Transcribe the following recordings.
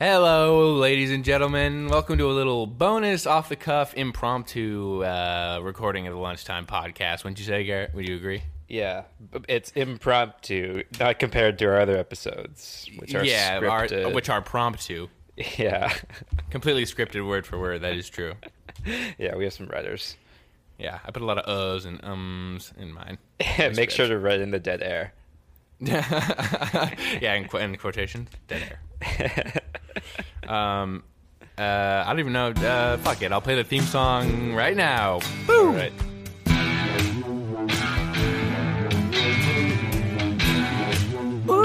Hello, ladies and gentlemen. Welcome to a little bonus off the cuff impromptu uh, recording of the Lunchtime Podcast. Wouldn't you say, Garrett? Would you agree? Yeah, it's impromptu, not compared to our other episodes, which are yeah, our, scripted. which are promptu. yeah, Completely scripted word for word. That is true. yeah, we have some writers. Yeah, I put a lot of uhs and ums in mine. Make sure to write in the dead air. yeah, in, qu- in quotation, dead air. Um, uh, I don't even know. Uh, fuck it. I'll play the theme song right now. All right. Ooh,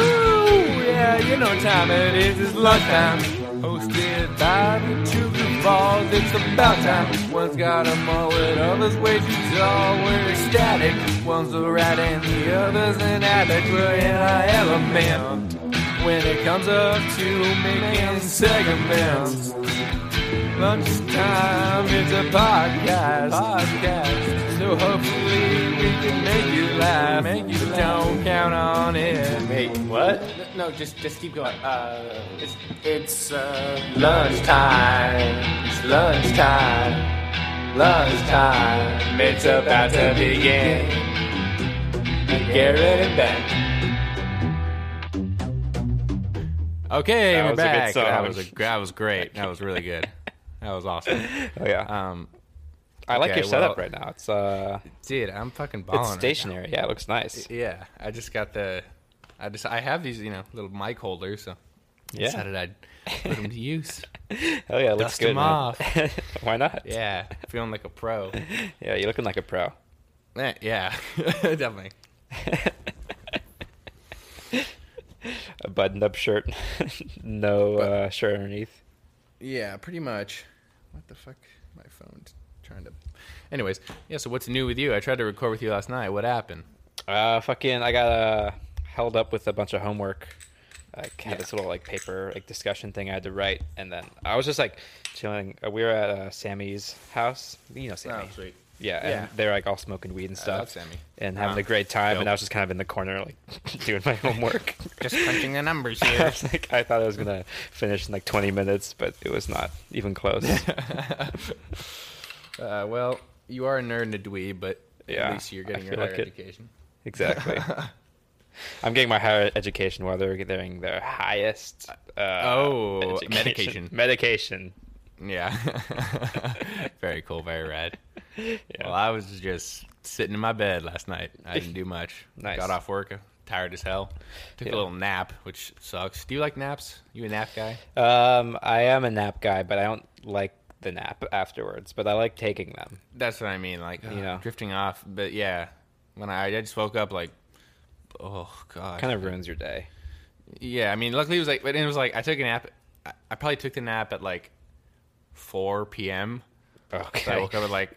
yeah, you know what time it is. It's lunchtime. Hosted by the two goofballs. It's about time. One's got a mullet, others way too tall. We're ecstatic. One's a rat and the other's an addict. We're in our element. When it comes up to making segments. Lunchtime is a podcast. Podcast. So hopefully we can make you laugh. Make you laugh. Don't count on it. Wait, what? No, just just keep going. Uh, it's it's uh, lunchtime. It's lunchtime. Lunchtime. It's about to begin. Garrett and Ben. Okay, That we're was a good back. That was a that was great. That was really good. That was awesome. Oh yeah, Um, I like okay, your setup well- right now. It's uh, dude, I'm fucking balling. it's right stationary. Yeah, it looks nice. Yeah, I just got the. I just I have these you know little mic holders, so I Yeah. decided I'd put them to use. Oh yeah, it looks Dust good. them man. off. Why not? Yeah, feeling like a pro. yeah, you're looking like a pro. Eh, yeah, definitely. Buttoned-up shirt, no uh, shirt underneath. Yeah, pretty much. What the fuck? My phone's trying to. Anyways, yeah. So what's new with you? I tried to record with you last night. What happened? Uh, fucking, I got uh, held up with a bunch of homework. I had Yeah. this little like paper like discussion thing I had to write, and then I was just like chilling. Uh, we were at uh, Sammy's house. You know Sammy. Oh, sweet. Yeah, Yeah. and they're like all smoking weed and I stuff, love Sammy. and having a great time. dope. And I was just kind of in the corner like doing my homework. Just crunching the numbers I here. was like, I thought I was gonna finish in like 20 minutes, but it was not even close. uh, well, you are a nerd and a dweeb, but Yeah, at least you're getting your feel higher like it. education. exactly. I'm getting my higher education while they're getting their highest. Uh, Oh, education. medication. Medication. Yeah. very cool, very rad. Yeah. Well, I was just sitting in my bed last night. I didn't do much. Nice. Got off work, uh, tired as hell. Took Yeah. a little nap, which sucks. Do you like naps? You a nap guy? Um, I am a nap guy, but I don't like the nap afterwards. But I like taking them. That's what I mean. Like, You know. know, drifting off. But yeah, when I, I just woke up, like, oh god, Kind of ruins your day. Yeah, I mean, luckily it was like, but it was like I took a nap. I, I probably took the nap at like 4 p.m. Okay. So I woke up at like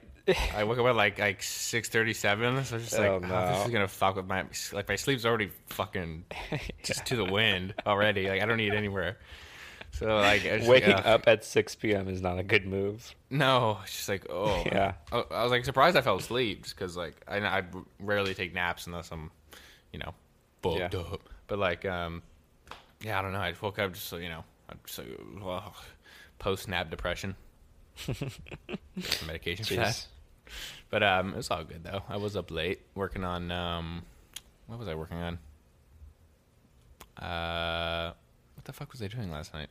I woke up at like like 6:37. So I was just like, Oh, oh, this is gonna fuck with my like my sleep's already fucking just to the wind already. Like I don't need anywhere. So like just like, Waking up at 6 p.m. is not a good move. No, it's just like oh Yeah. I, I was like surprised I fell asleep just because like I I rarely take naps unless I'm you know booked Yeah. up. But like um yeah I don't know I just woke up just so you know I'm just like post nap depression. Medication for that. But um it was all good though. I was up late working on um what was I working on? Uh what the fuck was I doing last night?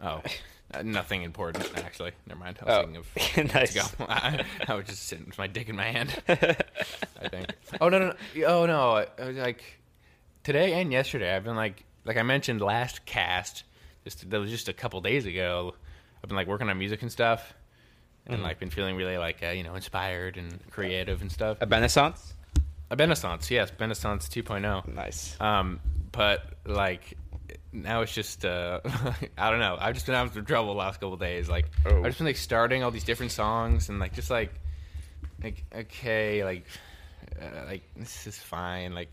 Oh, uh, nothing important actually. Never mind. I was Oh, thinking of nice. I, I was just sitting with my dick in my hand. I think. Oh no no no! Oh no! I was like today and yesterday. I've been like like I mentioned last cast. Just that was just a couple days ago. I've been like working on music and stuff, and Mm-hmm. like been feeling really like uh, you know inspired and creative and stuff. A Renaissance? A Renaissance, yes, Renaissance 2.0. Nice. Um, but like now it's just uh, I don't know. I've just been having some trouble the last couple of days. Like Oh. I've just been like starting all these different songs and like just like like okay, like uh, like this is fine. Like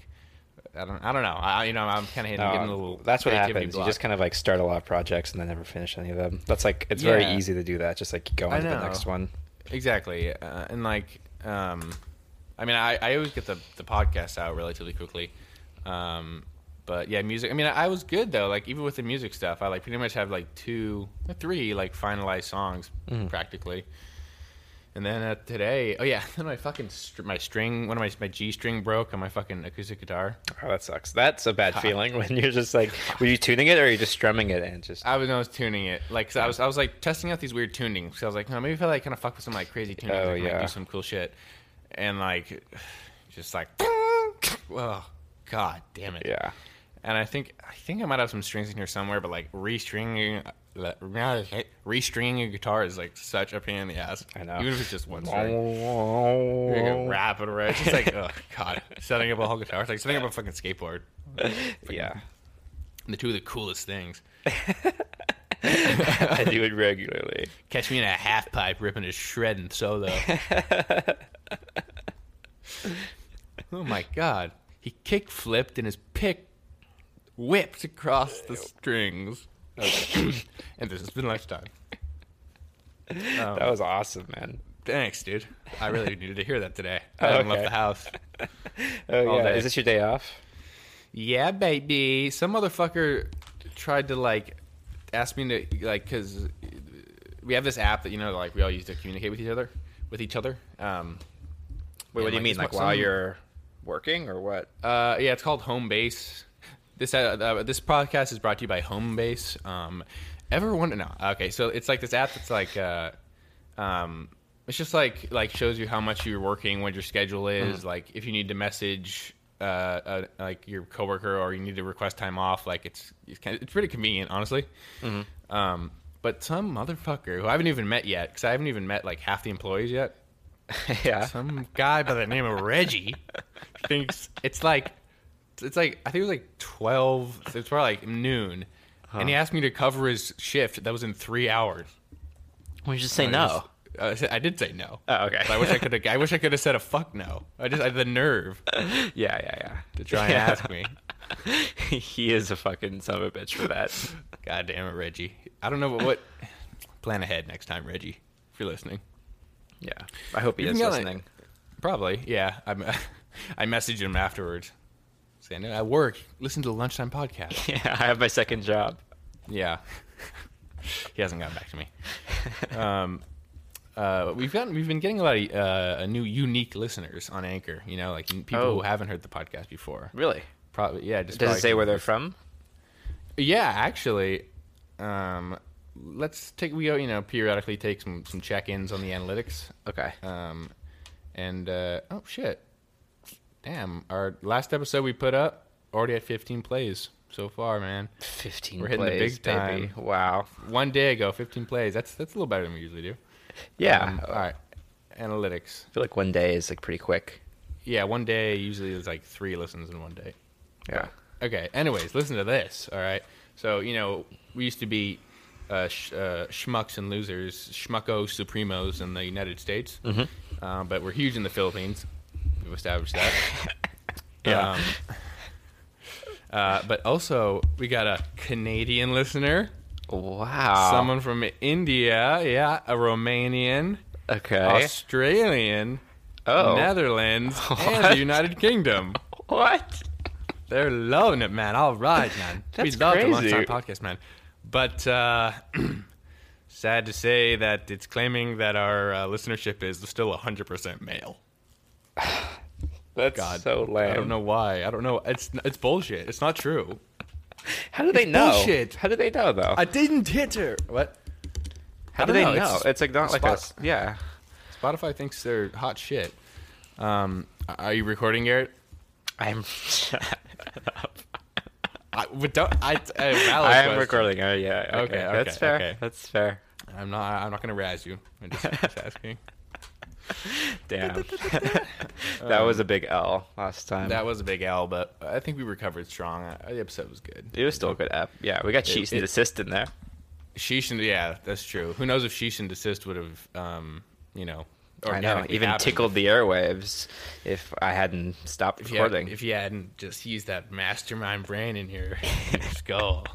I don't I don't know. I you know I'm kind of hitting No, getting a little. that's what happens. block. You just kind of like start a lot of projects and then never finish any of them. That's like it's very easy to do that. Just like go on to the next one. Exactly, uh, and like, um, I mean, I, I always get the the podcast out relatively quickly, um, but yeah, music. I mean, I, I was good though. Like even with the music stuff, I like pretty much have like two, three like finalized songs Mm-hmm. practically. And then uh, today, oh yeah, then my fucking str- my string, one of my my G string broke on my fucking acoustic guitar. Oh, that sucks. That's a bad feeling when you're just like, were you tuning it or are you just strumming it and just? I was, I was tuning it, like 'cause I was I was like testing out these weird tunings. So I was like, oh, maybe if I like kind of fuck with some like crazy tunings, Oh, I might yeah. do some cool shit. And like, just like, oh god damn it. Yeah. And I think I think I might have some strings in here somewhere, but like restringing restringing a guitar is like such a pain in the ass. I know. Even if it's just one string. You're gonna wrap it around. It's just like, oh god, setting up a whole guitar. It's like setting up a fucking skateboard. Yeah. The two of the coolest things. I do it regularly. Catch me in a half pipe ripping a shredding solo. oh my god. He kick flipped and his pick whipped across the strings. And this has been Lifetime. Um, That was awesome, man. thanks, dude. I really needed to hear that today. Oh, I haven't left the house. Oh yeah. day. Is this your day off? Yeah, baby. Some motherfucker tried to like ask me to like because we have this app that you know like we all use to communicate with each other with each other. Um, Wait, what do you mean? it's Like some- while you're working or what? Uh, yeah, it's called Homebase. This uh, uh, this podcast is brought to you by Homebase. Um, ever wonder? No. Okay, so it's like this app that's like, uh, um, it's just like like shows you how much you're working, what your schedule is, like if you need to message. Uh, uh, like your coworker, or you need to request time off. Like it's it's, kind of, it's pretty convenient, honestly. Um, but some motherfucker who I haven't even met yet, because I haven't even met like half the employees yet yeah. some guy by the name of Reggie thinks it's like it's like I think it was like twelve. It's probably like noon, and he asked me to cover his shift. That was in three hours. You just say I no? just- uh, I did say no. Oh, okay. I wish I could. have I wish I could have said a fuck no. I just I had the nerve yeah, yeah, yeah. to try and Yeah. ask me. he is a fucking son of a bitch for that. God damn it, Reggie. I don't know what. what plan ahead next time, Reggie, if you're listening. Yeah. I hope he You is can yell at- listening. Probably, yeah. I'm, I messaged him afterwards "I work. Listen to the lunchtime podcast." Yeah, I have my second job. Yeah. he hasn't gotten back to me. Um, uh, we've gotten we've been getting a lot of uh, new unique listeners on Anchor. You know, like people Oh. who haven't heard the podcast before. Really? Probably, yeah. Just Does it say where they're from? Yeah, actually. Um, let's take we you know periodically take some some check ins on the analytics. Okay. Um, and uh, oh shit, damn! Our last episode we put up already had 15 plays so far, man. 15 We're hitting the plays, big baby. time. Wow. One day ago, 15 plays. That's that's a little better than we usually do. Yeah. Um, all right. Analytics. I feel like one day is like pretty quick. Yeah, one day usually is like three listens in one day. Yeah. Okay. Anyways, listen to this. All right. So you know we used to be uh, sh- uh, schmucks and losers, schmucko supremos in the United States, mm-hmm. uh, but we're huge in the Philippines. We've established that. Yeah. Um, uh, but also we got a Canadian listener, Wow. someone from India, yeah, a Romanian, Okay. Australian, Oh. Netherlands, and the United Kingdom. What? They're loving it, man. All right, man. That's we love the crazy. lunchtime podcast, man. But uh, sad to say that it's claiming that our uh, listenership is still 100% male. That's God, so lame. I don't know why. I don't know. It's it's bullshit. It's not true. How do they It's know? bullshit. How do they know though? I didn't hit her. What? How I do they know. know? It's- It's, like not like a Spot- yeah. Spotify thinks they're hot shit. Um, are you recording, Garrett? I'm. I, but don't, I, valid I am recording. Uh, yeah. Okay. Okay, okay, That's fair. okay. That's fair. I'm not. I'm not gonna razz you. I'm just, just asking. Damn. that was a big L last time. That was a big L, but I think we recovered strong. Uh, The episode was good. it was still a good app. Yeah, we got cheese and desist in there. Sheesh and yeah, that's true. Who knows if sheesh and desist would have, um, you know, I know. Even happened tickled the airwaves if I hadn't stopped if you, had, recording. if you hadn't just used that mastermind brain in your, in your skull.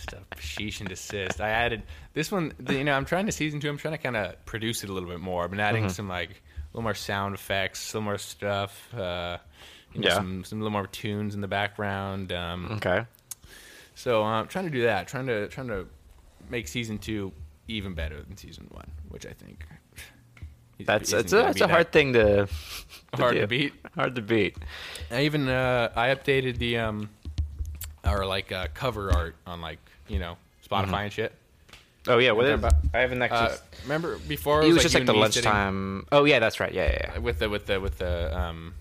Just a sheesh and desist. I added this one. The, you know, I'm trying to season two. I'm trying to kind of produce it a little bit more. I've been adding Mm-hmm. some like a little more sound effects, some more stuff. Uh, You know, Yeah. Some some little more tunes in the background. Um, Okay. So I'm trying to do that. Trying to trying to make season two even better than season one, which I think. That's it's a that's a that hard thing to, hard do. to beat. Hard to beat. I even uh, I updated the um, or like uh, cover art on like you know Spotify Mm-hmm. and shit. Oh yeah, what Yeah, is, I haven't actually. Uh, remember before it was, like just like the and me sitting lunchtime. Oh yeah, that's right. Yeah, yeah, yeah. with the with the with the um,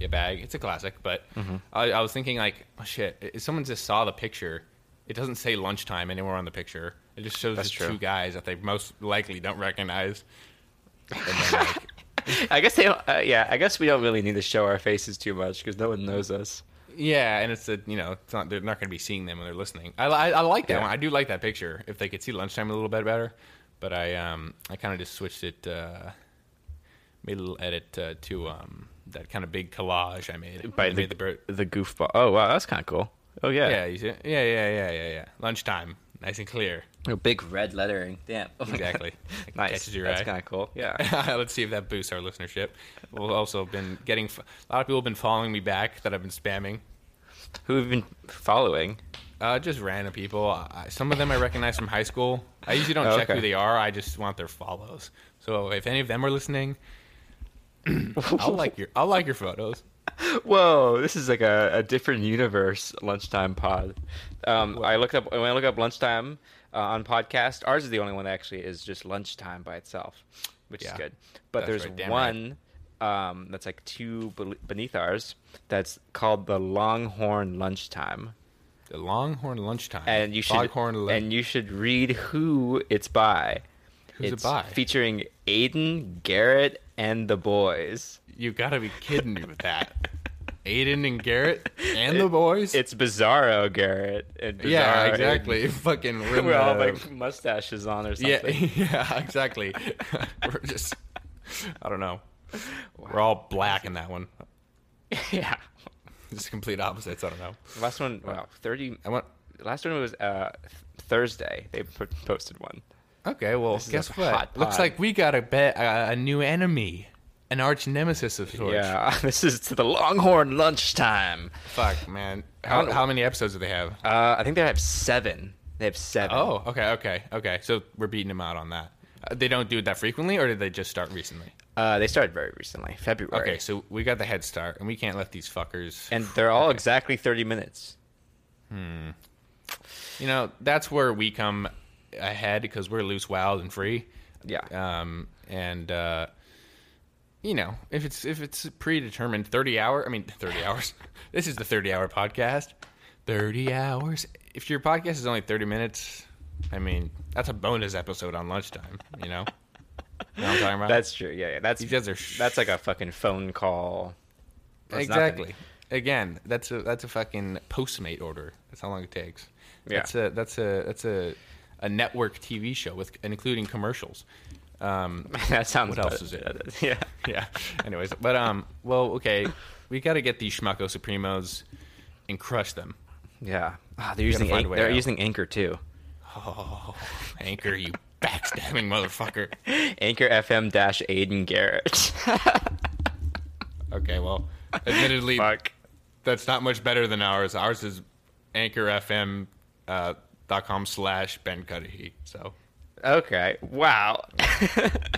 yeah bag. It's a classic, but Mm-hmm. I, I was thinking like, oh shit, if someone just saw the picture, it doesn't say lunchtime anywhere on the picture. It just shows That's the true. two guys that they most likely don't recognize. And like, I guess they. Uh, yeah, I guess we don't really need to show our faces too much because no one knows us. Yeah, and it's a you know it's not they're not going to be seeing them when they're listening. I, I, I like that Yeah. one. I do like that picture. If they could see lunchtime a little bit better, but I um I kind of just switched it, uh, made a little edit uh, to um that kind of big collage I made. By I the made the bird. the goofball. Oh wow, that's kind of cool. Oh yeah. Yeah, you see? yeah, yeah, yeah, yeah, yeah. Lunchtime, nice and clear. Oh, big red lettering. Damn. Oh. Exactly. Nice. catches your that's kind of cool. Yeah. Let's see if that boosts our listenership. We've also been getting a lot of people have been following me back that I've been spamming. Who have been following? Uh, just random people. I, some of them I recognize from high school. I usually don't Oh, check okay. who they are. I just want their follows. So if any of them are listening, I'll like your I'll like your photos. Whoa, this is like a, a different universe. Lunchtime pod. Um, I looked up when I look up lunchtime uh, on podcast. Ours is the only one that actually is just lunchtime by itself, which Yeah. is good. But there's right, one um, that's like two beneath ours. That's called the Longhorn Lunchtime, The Longhorn lunchtime. and you should Lun- and you should read who it's by. Who's it it's by? Featuring Aiden, Garrett, and the boys. You gotta be kidding me with that. Aiden and Garrett and the boys. It's Bizarro Garrett and Bizarro yeah, exactly. Fucking we're, We're all like mustaches on or something. yeah, yeah, exactly. we're just I don't know. We're all black in that one. Yeah. Just complete opposites. I don't know. Last one, wow, thirty. I want. Last one was uh, Thursday. They posted one. Okay, well, This guess what? Looks like we got a bet a, a new enemy, an arch nemesis of sorts. Yeah, this is to the Longhorn lunchtime. Fuck, man. How, how many episodes do they have? Uh, I think they have seven. They have seven. Oh, okay, okay, okay. So we're beating them out on that. Uh, they don't do it that frequently, or did they just start recently? Uh, they started very recently, February. Okay, so we got the head start, and we can't let these fuckers. and they're all exactly thirty minutes. Hmm. You know, that's where we come ahead because we're loose, wild, and free. Yeah. Um, and uh, you know, if it's if it's predetermined thirty hour, I mean thirty hours. this is the thirty hour podcast. Thirty hours. If your podcast is only thirty minutes, I mean that's a bonus episode on lunchtime. You know, you know what I'm talking about? That's true. Yeah, yeah. That's These guys are sh- that's like a fucking phone call. That's exactly. nothing. Again, that's a that's a fucking Postmate order. That's how long it takes. Yeah. That's a that's a that's a a network TV show with including commercials. Um, that sounds. What else is it? Yeah. yeah. Anyways, but um, well, okay, we got to get these Schmucko Supremos and crush them. Yeah. Ah, they're using find a Anch- way they're out. using Anchor too. Oh, Anchor, you backstabbing motherfucker. Anchor FM dash Aiden Garrett. Okay, well, admittedly, Fuck. that's not much better than ours. Ours is Anchor FM uh, dot com slash Ben Cudahy. So. Okay. Wow.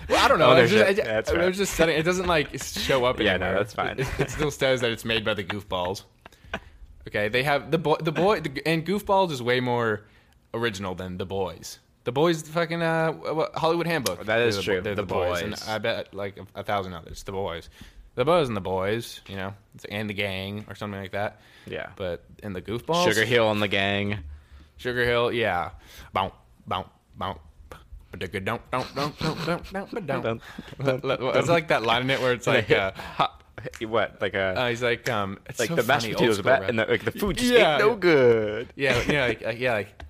Well, I don't know. Oh, I was just, that- I, that's I right. was just setting. It doesn't like show up. Yeah, no, that's fine. It, it still says that it's made by the Goofballs. Okay, they have the boy. The boy the, and Goofballs is way more original than the boys. The boys, fucking uh, Hollywood Handbook. That is They're the, true. They're the, The boys. and I bet like a, a thousand others. The boys, the boys and the boys. You know, and the gang or something like that. yeah. But in the Goofballs, Sugar Hill and the gang. Sugar Hill, yeah. Bounce, bounce, bounce. It's like that line in it where it's like, uh, Hop- what? Like a uh, he's like, um, it's like so the mashed funny, potatoes are bad, and the, like the food just Yeah. ain't no good. yeah, yeah, like, uh, yeah, like,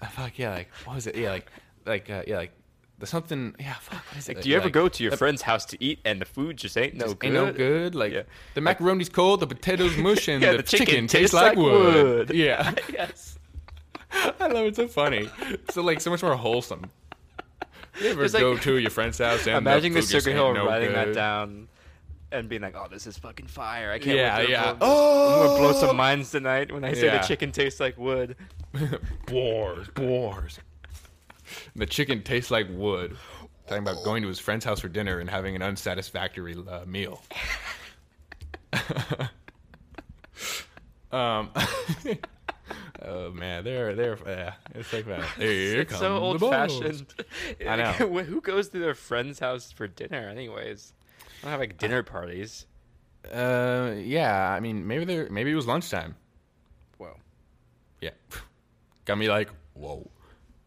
uh, fuck, yeah, like, what was it? Yeah, like, like, uh, yeah, like, the something, yeah, fuck, what is it? Like, do you ever Like, go to your the- friend's house to eat and the food just ain't no just good? Ain't no good. Like Yeah. the macaroni's cold, the potatoes mush, and Yeah, the, the chicken, chicken tastes tastes like, like wood. wood. Yeah, yes. I love it. It's so funny. So like so much more wholesome. You ever It's like- go to your friend's house and Imagine the food just Sugar ain't Hill no writing that good? down. and being like, "Oh, this is fucking fire! I can't Yeah, wait to yeah. blow, I'm gonna blow Oh! some minds tonight when I say Yeah. the chicken tastes like wood." boars, boars. The chicken tastes like wood. Talking about going to his friend's house for dinner and having an unsatisfactory uh, meal. um. oh man, they're they're yeah. It's like that. Here it's so old fashioned. I know. Who goes to their friend's house for dinner, anyways? I don't have like dinner parties. Uh, yeah. I mean, maybe they maybe it was lunchtime. Whoa. Yeah. Got me like, whoa.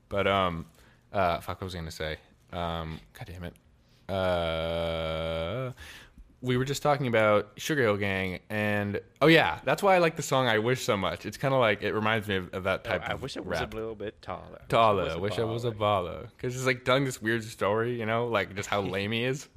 But um uh fuck what was I gonna say? Um god damn it. Uh we were just talking about Sugar Hill Gang and oh yeah, that's why I like the song I Wish so much. It's kinda like it reminds me of, of that type of thing. I of wish it was rap. a little bit taller. Taller. I wish I was a baller. Because it's like telling this weird story, you know, like just how lame he is.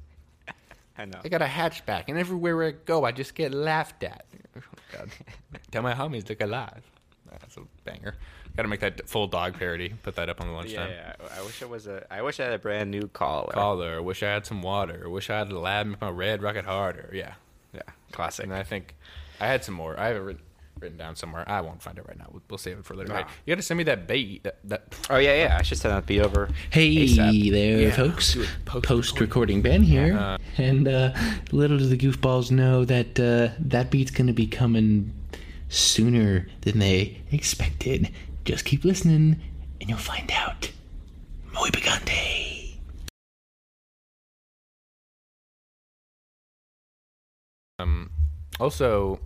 I know. I got a hatchback, and everywhere I go, I just get laughed at. Oh, God. Tell my homies look alive. That's a banger. Got to make that full dog parody. Put that up on the Yeah, lunchtime. yeah. I wish it was a. I wish I had a brand new collar. Caller. Wish I had some water. Wish I had a lab make my red rocket harder. Yeah. Yeah, classic. And I think I had some more. I have it written, written down somewhere. I won't find it right now. We'll, we'll save it for later. Nah. Hey, you got to send me that bait. That, that Oh yeah, yeah. I should send that beat over. Hey ASAP. there, Yeah, folks. post- Post recording Ben here. Uh, and uh, little do the goofballs know that uh, that beat's going to be coming sooner than they expected. Just keep listening and you'll find out. Muy picante. Um, also,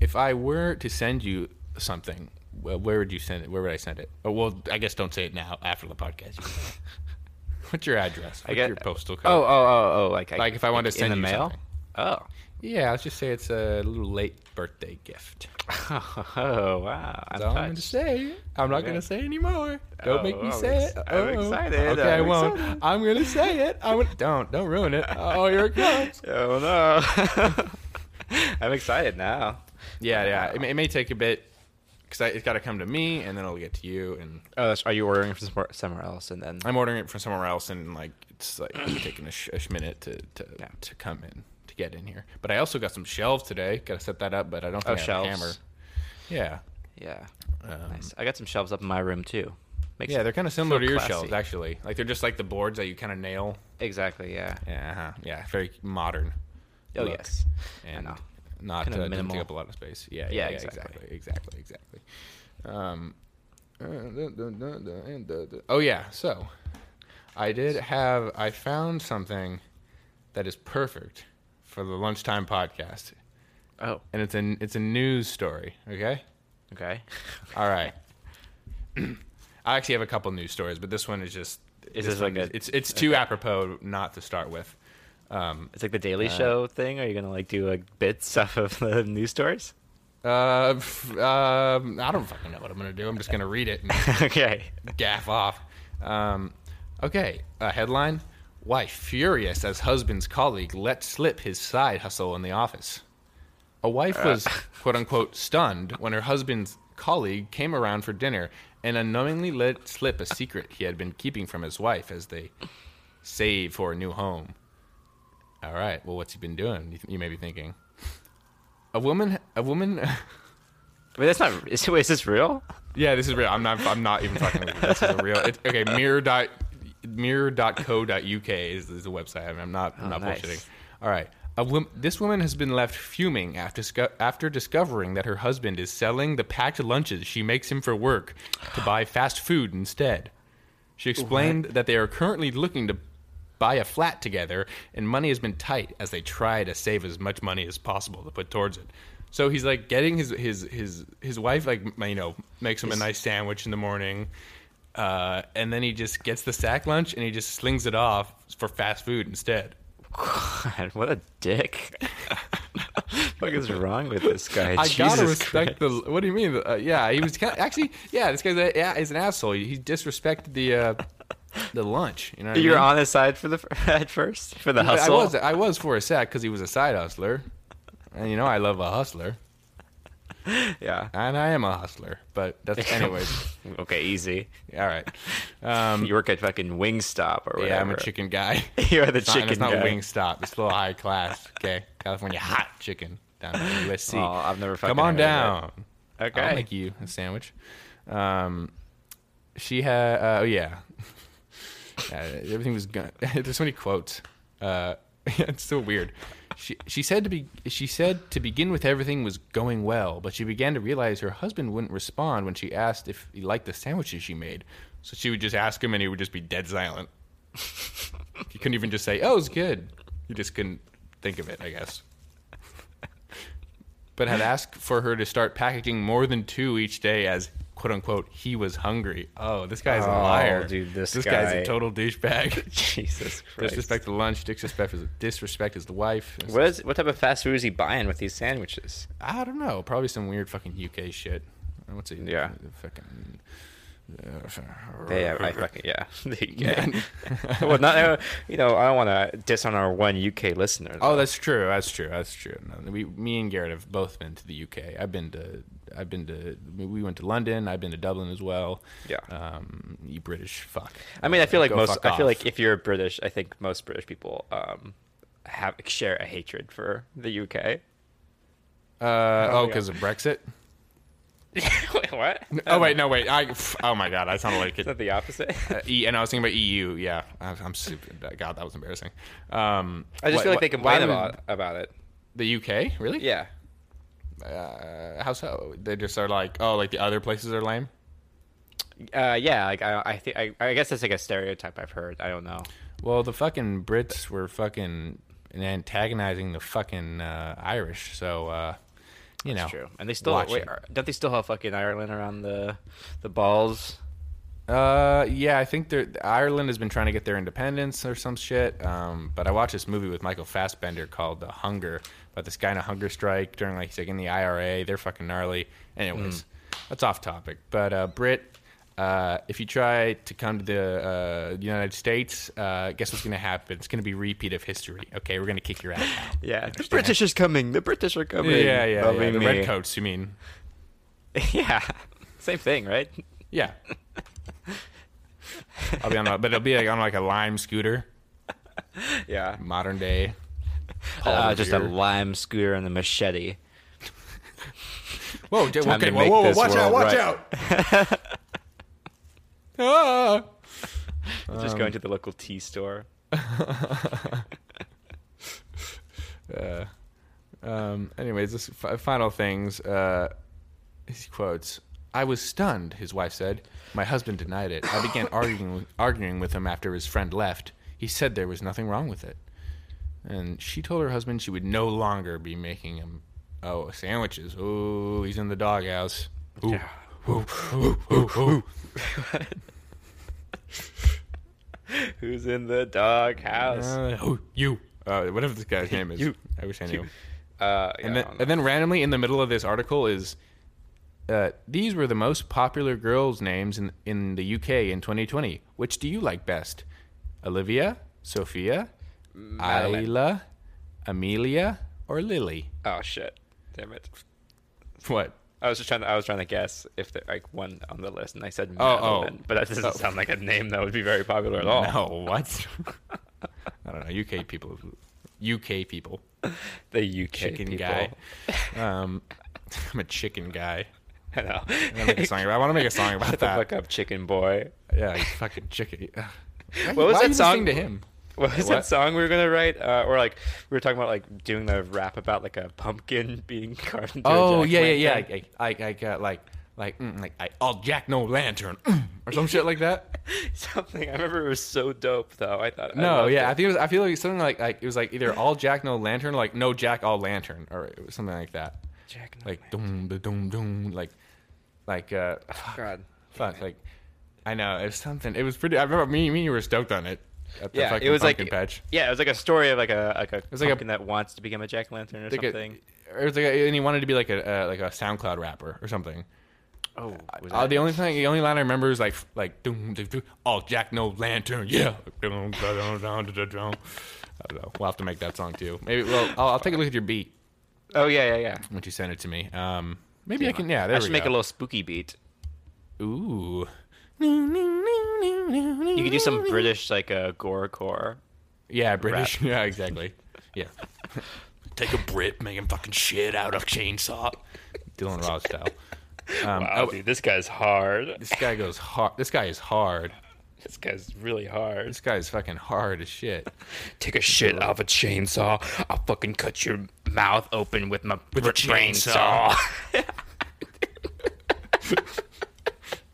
if I were to send you something, well, where would you send it? Where would I send it? Oh, well, I guess don't say it now. After the podcast. You can say it. What's your address? What's I get your postal code? Oh, oh, oh, oh. Like, Like if I wanted to send in the you mail. something. Oh. Yeah. Let's just say it's a little late birthday gift. Oh wow. I'm I'm going to touched. say. I'm not going to say anymore. Don't Oh, make me oh, I'm say ex- it. I'm Oh. excited. Okay, I I'm won't. excited. I'm going to say it. I'm gonna, don't don't ruin it. Oh, here it comes. Oh no. I'm excited now. Yeah, yeah. It may, it may take a bit because it's got to come to me, and then it'll get to you, and Oh, that's, are you ordering from somewhere, somewhere else and then? I'm ordering it from somewhere else, and like it's like taking a, sh- a sh- minute to to, Yeah. to come in to get in here. But I also got some shelves today. Got to set that up, but I don't Oh, think I have a shelves. hammer. Yeah, Yeah. um, Nice. I got some shelves up in my room too. Makes yeah, they're kind of similar to your classy. shelves actually. Like they're just like the boards that you kind of nail. Exactly. Yeah. Yeah, uh-huh. yeah, very modern. Oh look. yes. and know. not Kinda uh, doesn't minimal. take up a lot of space. Yeah, Yeah, yeah, yeah, exactly. exactly, exactly, exactly. Um, uh, oh yeah, so I did have I found something that is perfect for the lunchtime podcast, Oh. and it's a it's a news story. Okay, Okay. all right. I actually have a couple news stories, but this one is just Is this this like a- it's it's too apropos not to start with. Um, It's like the Daily Uh, Show thing. Are you gonna like do like bits off of the news stories? uh, f- um, I don't fucking know what I'm gonna do. I'm just gonna read it. And okay. gaff off. Um, okay, a headline: Wife furious as husband's colleague let slip his side hustle in the office. A wife uh. was quote unquote stunned when her husband's colleague came around for dinner and unknowingly let slip a secret he had been keeping from his wife as they save for a new home. All right, well, what's he been doing? You, may be thinking. A woman, a woman. Wait, that's not. Is, wait, is this real? Yeah, this is real. I'm not. I'm not even fucking. With you. This is a real. Okay, mirror dot mirror.co.uk is, is the website. I mean, I'm not. I'm Oh, not nice. bullshitting. All right. A wom- this woman has been left fuming after sco- after discovering that her husband is selling the packed lunches she makes him for work to buy fast food instead. She explained that they are currently looking to buy a flat together, and money has been tight as they try to save as much money as possible to put towards it. So he's like getting his his his his wife like you know makes him a nice sandwich in the morning, uh, and then he just gets the sack lunch and he just slings it off for fast food instead. God, what a dick. what is wrong with this guy? I gotta respect Christ. the. What do you mean? Uh, yeah, he was kind of, actually. Yeah, this guy's a, yeah, he's an asshole. He disrespected the uh, the lunch. You know, what You're mean? on his side for the at first for the hustle. I was I was for a sec because he was a side hustler, and you know I love a hustler. Yeah. And I am a hustler, but that's anyways. okay, easy. all right. Um, You work at fucking Wingstop or whatever. yeah, I'm a chicken guy. You're the It's not, chicken it's not guy. Wingstop. It's a little high class. Okay, California hot chicken down at USC. Oh, I've never fucking Come on down. Okay. I'll make you a sandwich. Um, she had. Uh, oh yeah. Uh, everything was. Gun- There's so many quotes. Uh, it's so weird. She she said to be she said to begin with everything was going well, but she began to realize her husband wouldn't respond when she asked if he liked the sandwiches she made. So she would just ask him, and he would just be dead silent. he couldn't even just say, "Oh, it's good." He just couldn't think of it, I guess. But had asked for her to start packaging more than two each day as "quote unquote" he was hungry. Oh, this guy's a Oh, liar, dude, this guy's guy- a total douchebag. Jesus Christ. disrespect the lunch, disrespect his disrespect his wife. What is what type of fast food is he buying with these sandwiches? I don't know. Probably some weird fucking UK shit. What's it? Yeah. Fucking. They have, I fucking yeah. The UK. well, not uh, you know I don't want to diss on our one UK listener. Oh, that's true. That's true. That's true. No, we, me and Garrett have both been to the UK. I've been to. I've been to. We went to London. I've been to Dublin as well. Yeah. Um, you British fuck. I mean, I feel like Go most. I feel like if you're British, I think most British people um have share a hatred for the UK. Uh, oh, yeah. because of Brexit. Wait, what? Oh wait, no wait. I. Oh my god, I sounded like it. Is that the opposite? Uh, e, and I was thinking about EU. Yeah, I'm, I'm stupid. God, that was embarrassing. Um, I just what- feel like they what- why complain about about it. the UK. Really? Yeah. Uh, how so? They just are like, oh, like the other places are lame. Uh, yeah, like I, I think I, I guess that's like a stereotype I've heard. I don't know. Well, the fucking Brits were fucking antagonizing the fucking uh, Irish, so uh, you know. That's true. And they still watch wait, don't they still have fucking Ireland around the the balls? Uh, yeah, I think they're, Ireland has been trying to get their independence or some shit. Um, but I watched this movie with Michael Fassbender called The Hunger about this guy in a hunger strike during like he's like in the IRA. They're fucking gnarly. Anyways, that's off topic. But uh, Brit, uh, if you try to come to the uh, United States, uh, guess what's gonna happen? It's gonna be repeat of history. Okay, we're gonna kick your ass out. Yeah, the British is coming. The British are coming. Yeah, yeah, yeah. The redcoats, you mean? yeah, same thing, right? Yeah. I'll be on, a, but it'll be like on like a lime scooter, Yeah, modern day. uh, just a lime scooter and a machete. Whoa, okay, to whoa, whoa, whoa, watch out, watch right. out. ah! just going to the local tea store. Uh, um, anyways, this f- final things. Uh, he quotes: "I was stunned." His wife said. My husband denied it. I began arguing with, arguing with him after his friend left. He said there was nothing wrong with it, and she told her husband she would no longer be making him oh sandwiches. Oh, he's in the doghouse. Ooh, Yeah. Who's in the doghouse? Uh, oh, you. Uh, whatever this guy's name is. You. I wish I knew. Uh, yeah, and, then, don't and then randomly in the middle of this article is uh, these were the most popular girls' names in, in the UK in 2020. Which do you like best? Olivia, Sophia, Madeline. Isla, Amelia, or Lily? oh shit! Damn it! What? I was just trying. To, I was trying to guess if there like one on the list, and I said Oh, Madeline, oh. but that doesn't Oh. sound like a name that would be very popular at all. No, what? I don't know. UK people. UK people. The UK Chicken people. guy. Um, I'm a chicken guy. I know. Gonna make a song about- I want to make a song about Shut the that. fuck up, chicken boy. Yeah, fucking chicken. Why- What was that song? to him? What was What? that song we were gonna write? Uh, or like we were talking about like doing the rap about like a pumpkin being carved into a Oh yeah, yeah, yeah. jack-o'-lantern. Like, like, like, uh, like, like, mm, like, I, I'll jack no lantern mm, or some shit like that. Something. I remember it was so dope though. I thought. I No, loved yeah, it. I think it was. I feel like something like, like it was like either all jack no lantern, or like no jack all lantern, or it was something like that. Jack and Like doom, doom, doom, like, like, uh, God. fuck, like, I know it was something. It was pretty. I remember me, me, and you were stoked on it. Yeah, it was like patch. yeah, it was like a story of like a like a was like a- that wants to become a jack lantern or something. it was like, a, and he wanted to be like a uh, like a SoundCloud rapper or something. oh, was Uh, the only thing, the only line I remember is like, like, doom, doom, doom, all Jack no lantern, yeah. I don't know. We'll have to make that song too. Maybe. Well, I'll, I'll take a look at your beat oh yeah, yeah, yeah. once you send it to me. Um, Maybe I can. Yeah, there I should make a little spooky beat. Ooh. You could do some British like a gorecore. Yeah, British. Yeah, exactly. Yeah. Take a Brit, make him fucking shit out of chainsaw. Dylan Ross style. Um, Wow, oh, dude, this guy's hard. this guy goes hard. This guy is hard. This guy's really hard. This guy's fucking hard as shit. Take a shit off a chainsaw. I'll fucking cut your mouth open with my With a brain chainsaw.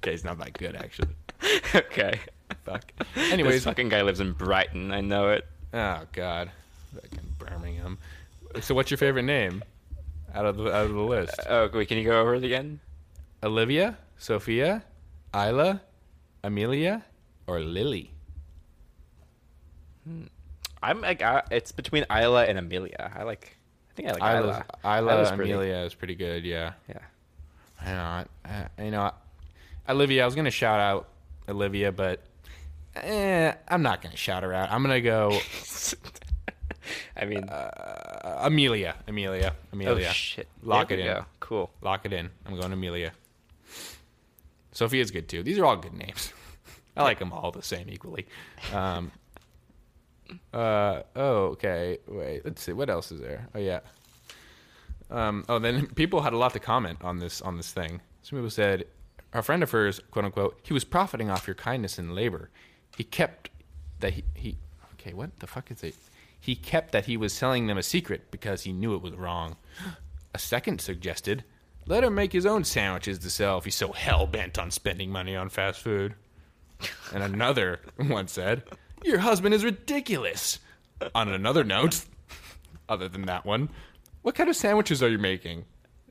Okay, he's not that good actually. okay. Fuck. Anyways, this fucking guy lives in Brighton. I know it. oh god, fucking Birmingham. So, what's your favorite name out of the out of the list? Oh, wait, can you go over it again? Olivia, Sophia, Isla, Amelia, or Lily? Hmm. I'm like, I, it's between Isla and Amelia. I like, I think I like Isla, Isla. Isla, Isla's pretty. Amelia is pretty good. Yeah. Yeah. I know. I, I, you know, Olivia. I was gonna shout out Olivia, but eh, I'm not gonna shout her out. I'm gonna go I mean, uh, Amelia. Amelia. oh Amelia. shit. Lock There it in. go. Cool. Lock it in. I'm going Amelia. Sophia's good too. These are all good names. I like them all the same equally. Um, uh, oh, okay. Wait, let's see. What else is there? Oh, yeah. Um, oh, then people had a lot to comment on this on this thing. Some people said, "A friend of hers, quote unquote, he was profiting off your kindness and labor. He kept that he, he okay. What the fuck is it? He kept that he was selling them a secret because he knew it was wrong." A second suggested, "Let him make his own sandwiches to sell if he's so hell bent on spending money on fast food." And another one said, "Your husband is ridiculous." On another note, other than that one, what kind of sandwiches are you making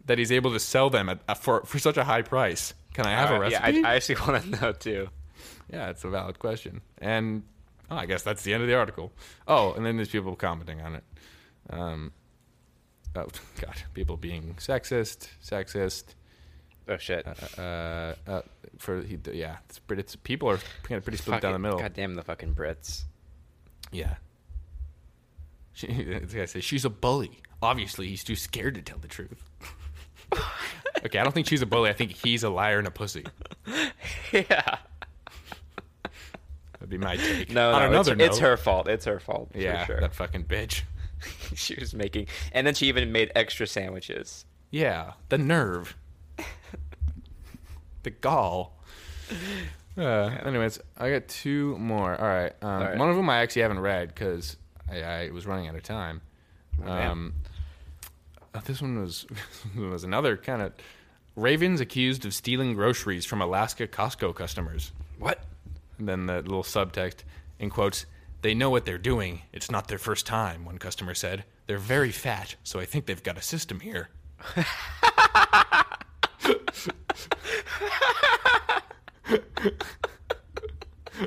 that he's able to sell them at, at- for for such a high price? Can I have a Uh, recipe? Yeah, I, I actually want to know too. Yeah, it's a valid question. And oh, I guess that's the end of the article. Oh, and then there's people commenting on it. Um, oh God, people being sexist, sexist. Oh shit. Uh, uh, for yeah, it's, pretty- it's people are kind pretty split down the middle. God damn the fucking Brits. Yeah. She, this guy says she's a bully. Obviously, he's too scared to tell the truth. Okay, I don't think she's a bully. I think he's a liar and a pussy. yeah. That'd be my take. No, On no, it's, it's her fault. It's her fault. Yeah, for sure. that fucking bitch. she was making, and then she even made extra sandwiches. Yeah, the nerve, the gall. Uh, Anyways, I got two more. All right. Um, All right. One of them I actually haven't read because I, I was running out of time. damn. Um, uh, this one was was another kind of Ravens accused of stealing groceries from Alaska Costco customers. What? And then the little subtext in quotes, they know what they're doing. It's not their first time, one customer said. They're very fat, so I think they've got a system here.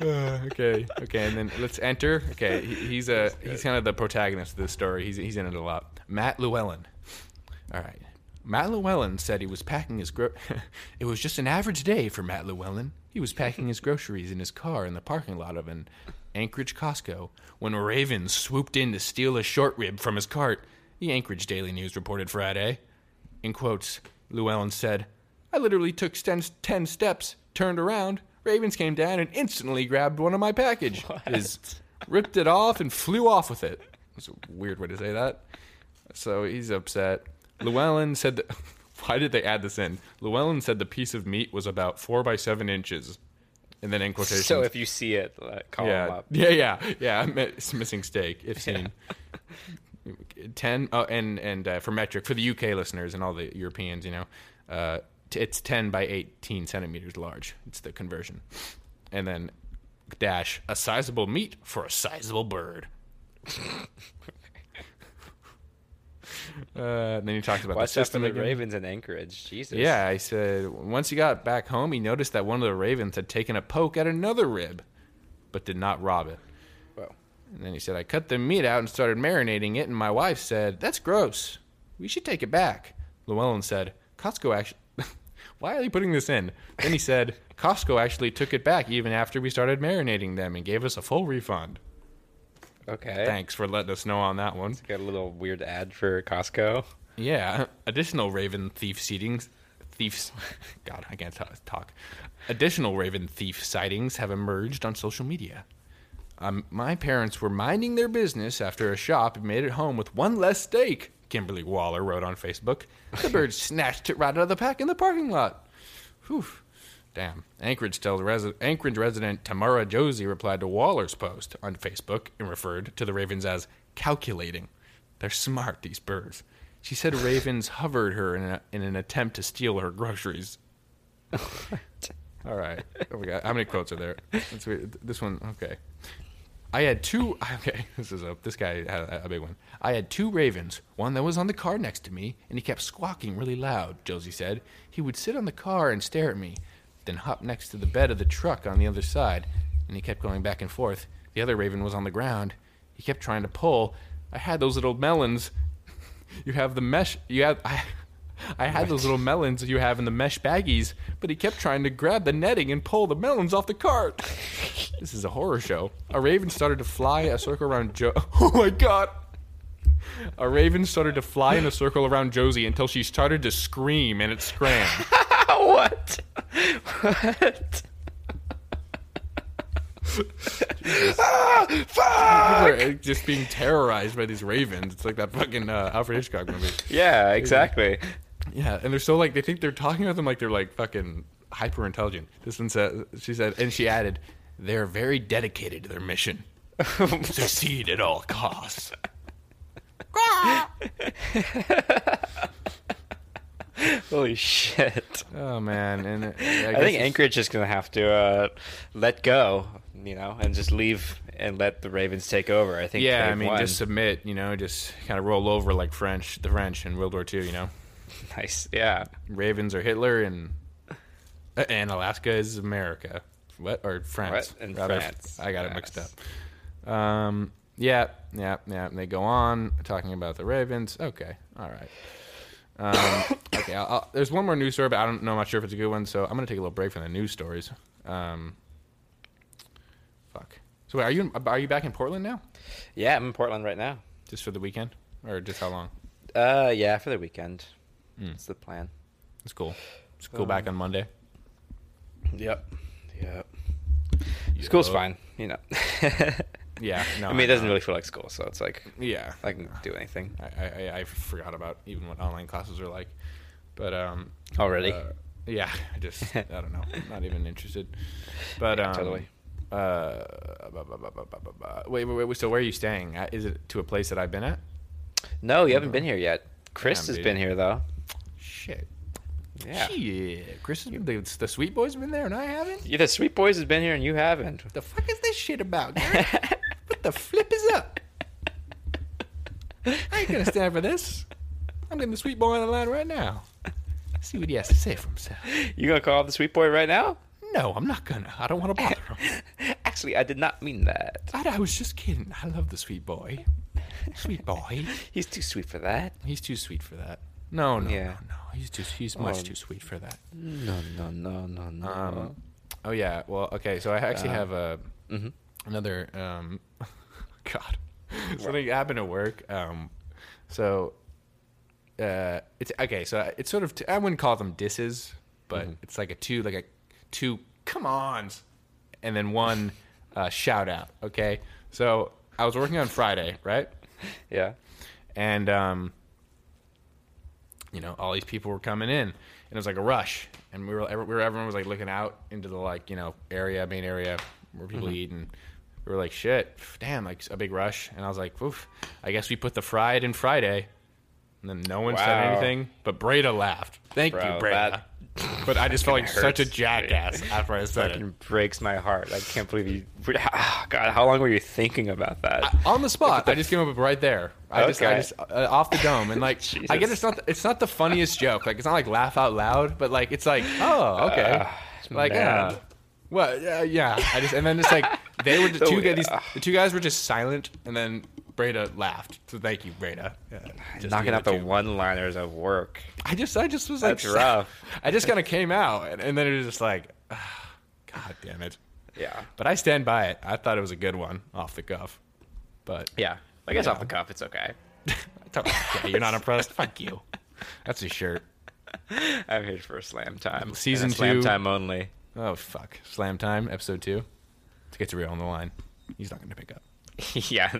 Uh, okay, okay, and then let's enter. Okay, he, he's a he's kind of the protagonist of this story. He's he's in it a lot. Matt Llewellyn. All right, Matt Llewellyn said he was packing his gro. it was just an average day for Matt Llewellyn. He was packing his groceries in his car in the parking lot of an Anchorage Costco when ravens swooped in to steal a short rib from his cart. The Anchorage Daily News reported Friday. In quotes, Llewellyn said, I literally took ten, 10 steps, turned around, ravens came down and instantly grabbed one of my package. Is ripped it off and flew off with it. It's a weird way to say that. So he's upset. Llewellyn said that. Why did they add this in? Llewellyn said the piece of meat was about four by seven inches. And then in quotations. So if you see it, like, call him up. yeah, yeah, yeah. It's missing steak. If seen. Ten oh, and and uh, for metric for the UK listeners and all the Europeans, you know, uh, it's ten by eighteen centimeters large. It's the conversion, and then dash a sizable meat for a sizable bird. uh, then he talks about Watch the out for system the again. Ravens in Anchorage. Jesus. Yeah, I said once he got back home, he noticed that one of the ravens had taken a poke at another rib, but did not rob it. Well, And then he said, I cut the meat out and started marinating it, and my wife said, That's gross. We should take it back. Llewellyn said, Costco actually. Why are they putting this in? Then he said, Costco actually took it back even after we started marinating them and gave us a full refund. okay. Thanks for letting us know on that one. Got a little weird ad for Costco. Yeah, additional Raven thief sightings. Thieves, God, I can't talk. Additional Raven thief sightings have emerged on social media. Um, my parents were minding their business after a shop made it home with one less steak. Kimberly Waller wrote on Facebook. The bird snatched it right out of the pack in the parking lot. Whew. Damn. Anchorage tells resi- Anchorage resident Tamara Josie replied to Waller's post on Facebook and referred to the ravens as calculating. They're smart, these birds. She said ravens hovered her in, a, in an attempt to steal her groceries. All right. Oh. How many quotes are there? This one. Okay. I had two. Okay, this is a. This guy had a, big one. I had two ravens. One that was on the car next to me, and he kept squawking really loud. Josie said he would sit on the car and stare at me, then hop next to the bed of the truck on the other side, and he kept going back and forth. The other raven was on the ground. He kept trying to pull. I had those little melons. You have the mesh. You have. I, I had those little melons you have in the mesh baggies, but he kept trying to grab the netting and pull the melons off the cart. This is a horror show. A raven started to fly a circle around Joe. Oh my god! A raven started to fly in a circle around Josie until she started to scream and it scram. what? what? People are uh, just being terrorized by these ravens. It's like that fucking uh, Alfred Hitchcock movie. Yeah, exactly. Yeah, and they're so like they think they're talking about them like they're like fucking hyper intelligent. This one said she said and she added, They're very dedicated to their mission. Succeed at all costs. Holy shit. Oh man, and uh, I, I, think Anchorage is gonna have to uh, let go, you know, and just leave and let the Ravens take over. I think. Yeah, I mean, won. just submit. You know, just kind of roll over like French, the French in World War II. You know, nice. Yeah, Ravens are Hitler and uh, and Alaska is America. What or France? What? In rather. France, I got it mixed up. Um, yeah, yeah, yeah. And they go on talking about the Ravens. Okay, all right. Um, okay, I'll, I'll, there's one more news story, but I don't know. I'm not sure if it's a good one, so I'm gonna take a little break from the news stories. Um, fuck. So wait, are you are you back in Portland now? yeah. I'm in Portland right now. Just for the weekend, or just how long? Uh, yeah, for the weekend. Hmm. That's the plan. It's cool. It's cool back on Monday. Yep. Yep. School's fine, you know. Yeah, no, I mean, it doesn't really feel like school, so it's like Yeah, I can do anything I, I, I forgot about even what online classes are like, but um, already. uh, yeah, I just I don't know, not even interested. But Yeah, um, totally. Uh, wait, wait, wait. So where are you staying? Uh, Is it to a place that I've been at? no, you haven't been here yet. Chris Damn, has dude. been here though. Shit. Yeah. Shit. Chris, has been, the, the Sweet Boy's been there and I haven't. Yeah, the Sweet Boys has been here and you haven't. What the fuck is this shit about? What the flip is up? I ain't gonna stand for this. I'm getting the Sweet Boy on the line right now. See what he has to say for himself. You gonna call the Sweet Boy right now? No, I'm not gonna. I don't want to bother him. Actually, I did not mean that. I, I was just kidding. I love the sweet boy. Sweet boy. He's too sweet for that. He's too sweet for that. No, no, Yeah. no, no. He's just he's much Oh. too sweet for that. No, no, no, no, no. Um, oh yeah. Well, okay. So I actually Uh, have a mhm. another. Um, God, something happened at work. Um, so uh, it's okay. So it's sort of. T- I wouldn't call them disses, but Mm-hmm. it's like a two, like a two. Come ons, and then one uh, shout out. Okay. So I was working on Friday, right? yeah. and um, you know all these people were coming in and it was like a rush. And we were, we were everyone was like looking out into the like you know area main area where people Mm-hmm. eat and we were like shit damn like a big rush. And i was like oof i guess we put the fried in friday. And then no one said anything but breda laughed. Thank Bro, you breda. that but i just felt like fucking such a hurts. jackass after i said it Fucking breaks my heart. I can't believe you. Ah, God, how long were you thinking about that? I- on the spot. I just came up with right there. I just, I just uh, off the dome, and like, I get it's not, it's not the funniest joke. Like, it's not like laugh out loud, but like, it's like, oh, okay, Ah, like, man. uh, well, uh, yeah. I just, and then it's like, they were the So, two guys. These, uh, the two guys were just silent, and then Breda laughed. So thank you, Breda. Yeah, just Knocking out the one-liners of work. I just, I just was like, That's rough. I just kind of came out, and, and then it was just like, ah, God damn it. Yeah. But I stand by it. I thought it was a good one off the cuff, but Yeah. I guess Yeah. off the cuff, it's okay. yeah, you're not impressed. Fuck you. That's a shirt. I'm here for slam time. Season a slam two. time only. Oh fuck. Slam time, episode two. To get to real on the line. He's not gonna pick up. yeah,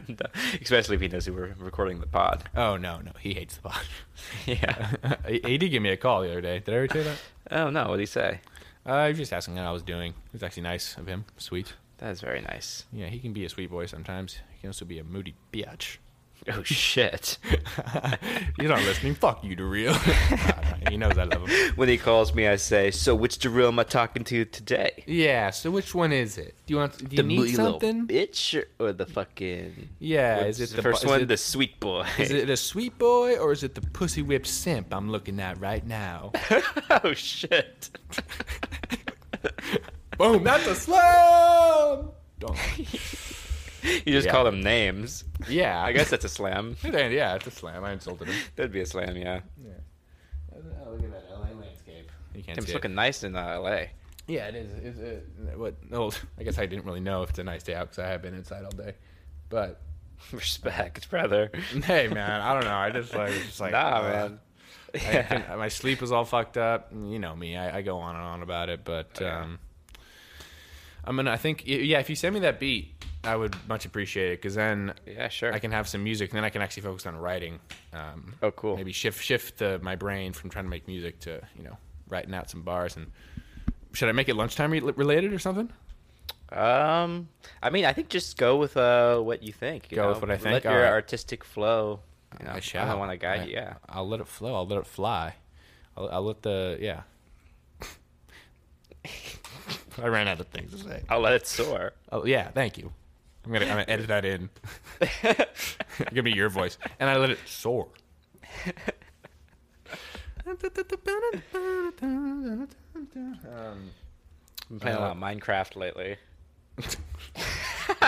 especially if he knows who we're recording the pod. Oh no, no, he hates the pod. Yeah. he did give me a call the other day. Did I ever tell you that? oh no, what did he say? Uh, he was just asking how I was doing. It was actually nice of him. Sweet. That is very nice. Yeah, he can be a sweet boy sometimes. He can also be a moody bitch. Oh shit. You're not listening. Fuck you, Daryl. Nah, nah, he knows I love him. when he calls me, I say, "So which Darrell am I talking to today? Yeah. So which one is it? Do you want? Do you the need something? bitch or, or the fucking? Yeah. what's Is it the, the, first bu- one? it- the sweet boy. Is it a sweet boy or is it the pussy whipped simp I'm looking at right now? oh shit. Boom! That's a slam. Don't. You just Yeah. call them names. Yeah, I guess that's a slam. Yeah, it's a slam. I insulted him. That'd be a slam, yeah. Yeah. Oh, look at that LA landscape. You can't Tim's see it. looking nice in uh, L.A. Yeah, it is. Is it? What? No, I guess I didn't really know if it's a nice day out because I have been inside all day. But Respect, brother. hey, man, I don't know. I just like, was just like, nah, uh, man. I my sleep was all fucked up. You know me. I, I go on and on about it, but Oh, yeah. um, I'm gonna. I think yeah. If you send me that beat, I would much appreciate it because then Yeah, sure. I can have some music, and then I can actually focus on writing. Um, Oh, cool. Maybe shift shift the, my brain from trying to make music to you know writing out some bars. And should I make it lunchtime re- related or something? Um, I mean, I think just go with uh what you think. you Go with what I think? Let your Alright. artistic flow. You know, I I shall. don't want to guide I- you. Yeah. I'll let it flow. I'll let it fly. I'll, I'll let the yeah. I ran out of things to say. I'll let it soar. Oh yeah, thank you. I'm gonna I'm gonna edit that in. Give me your voice, and I let it soar. um, I'm playing a lot of Minecraft lately.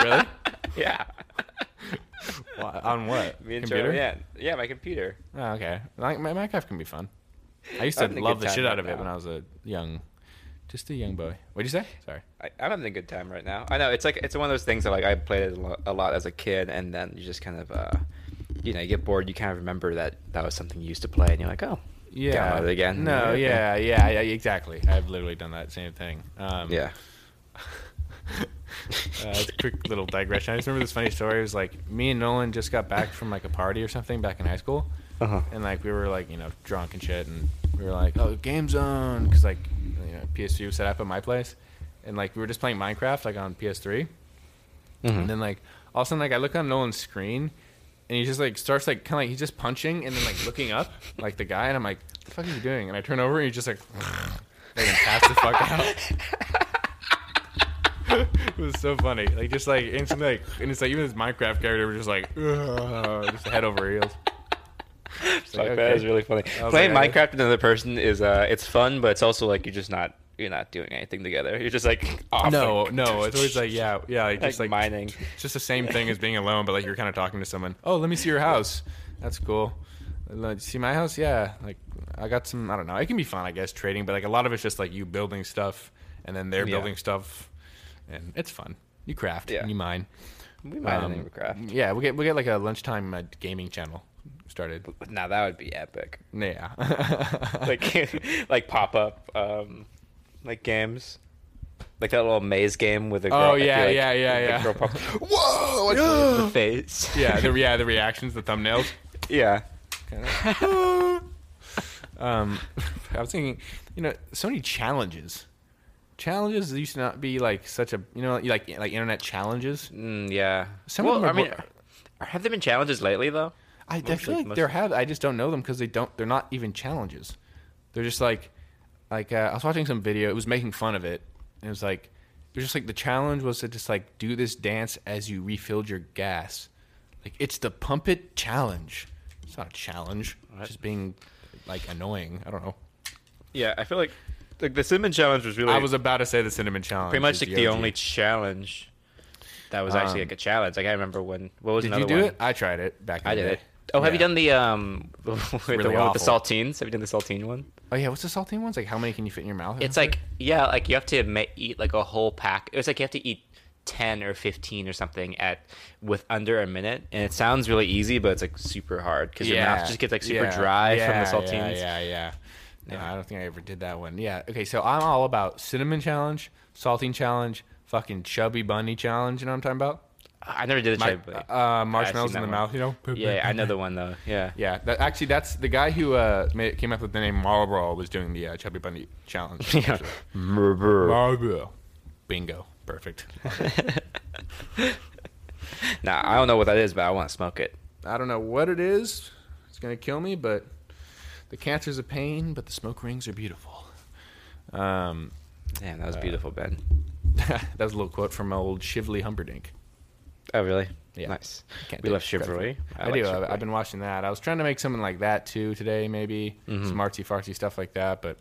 really? Yeah. Wha- On what? Me and Computer? Joe. Yeah. Yeah, my computer. Oh, okay. Like, my Minecraft can be fun. I used to having a love good the time shit right out of it now. when I was a young, just a young boy. What'd you say? Sorry. I, I'm having a good time right now. I know it's like it's one of those things that like I played it a lot, a lot as a kid, and then you just kind of, uh, you know, you get bored. You kind of remember that that was something you used to play, and you're like, oh, Yeah. Download it again. No. Yeah. Yeah. Yeah. Exactly. I've literally done that same thing. Um, yeah. uh, it's a quick little digression. I just remember this funny story. It was like me and Nolan just got back from like a party or something back in high school, Uh-huh. and like we were like you know drunk and shit, and we were like, oh, game zone, because like you know PS3 was set up at my place, and like we were just playing Minecraft like on PS3, Mm-hmm. and then like all of a sudden like I look on Nolan's screen, and he just like starts like kind of like he's just punching and then like looking up like the guy, and I'm like, what the fuck are you doing? And I turn over and he's just like, like and pass the fuck out. it was so funny. Like just like instantly like and it's like even this Minecraft character was just like just head over heels. It's like, that okay. is really funny. Playing like, Minecraft with another person is uh, it's fun, but it's also like you're just not you're not doing anything together. You're just like off, No, like- no, it's always like yeah, yeah, like, just like mining. It's just the same thing as being alone, but like you're kind of talking to someone. Oh, let me see your house. That's cool. Like, See my house? Yeah. Like I got some. I don't know. It can be fun, I guess, trading, but like a lot of it's just like you building stuff, and then they're Yeah. building stuff, and it's fun. You craft Yeah. and you mine. We might Um, um, craft. Yeah, we get we get like a lunchtime uh, gaming channel started. Now that would be epic. Yeah. Like like pop up um, like games. Like that little maze game with a girl. Oh, yeah, like yeah, yeah, yeah. girl pop- Whoa! Like the, the face. yeah, the yeah the reactions, the thumbnails. yeah. Um, I was thinking, you know, so many challenges. Challenges used to not be like such a you know like like internet challenges. Mm, yeah. Some of them are I mean, more- have there been challenges lately though? I, I feel like there have. I just don't know them because they don't. They're not even challenges. They're just like, like uh, I was watching some video. It was making fun of it. And it was like, it was just like the challenge was to just like do this dance as you refilled your gas. Like it's the pump it challenge. It's not a challenge. It's just being like annoying. I don't know. Yeah, I feel like like the cinnamon challenge was really I was about to say the cinnamon challenge. pretty much like the OG. only challenge that was actually Um, like a challenge. Like I remember when what was Did another you do one? it? I tried it back. In I the did day. it. Oh, have you done the um with the really one with the saltines? Have you done the saltine one? Oh yeah, what's the saltine ones? Like how many can you fit in your mouth? It's like yeah, like you have to ma- eat like a whole pack. It was like you have to eat 10 or 15 or something at with under a minute and it sounds really easy but it's like super hard because your mouth just gets like super yeah, dry from the saltines Yeah, yeah, yeah. No, Yeah. I don't think I ever did that one. Yeah. Okay, so I'm all about cinnamon challenge, saltine challenge, fucking chubby bunny challenge. You know what I'm talking about? I never did a My, uh, marshmallows in the one. mouth. You know? yeah i know the one though yeah Yeah, that, actually, that's the guy who uh, made, came up with the name Marlboro was doing the uh, chubby bunny challenge. yeah actually. Marlboro. Bingo. Perfect. nah i don't know what that is but i want to smoke it I don't know what it is. It's gonna kill me, but the cancer's a pain, but the smoke rings are beautiful. Um, damn that was beautiful ben that was a little quote from old Shively Humperdinck. Oh really Yeah. nice Can't we love chivalry it. I, like do. I've, chivalry. I've been watching that. I was trying to make something like that too today, maybe Mhm. some artsy fartsy stuff like that, but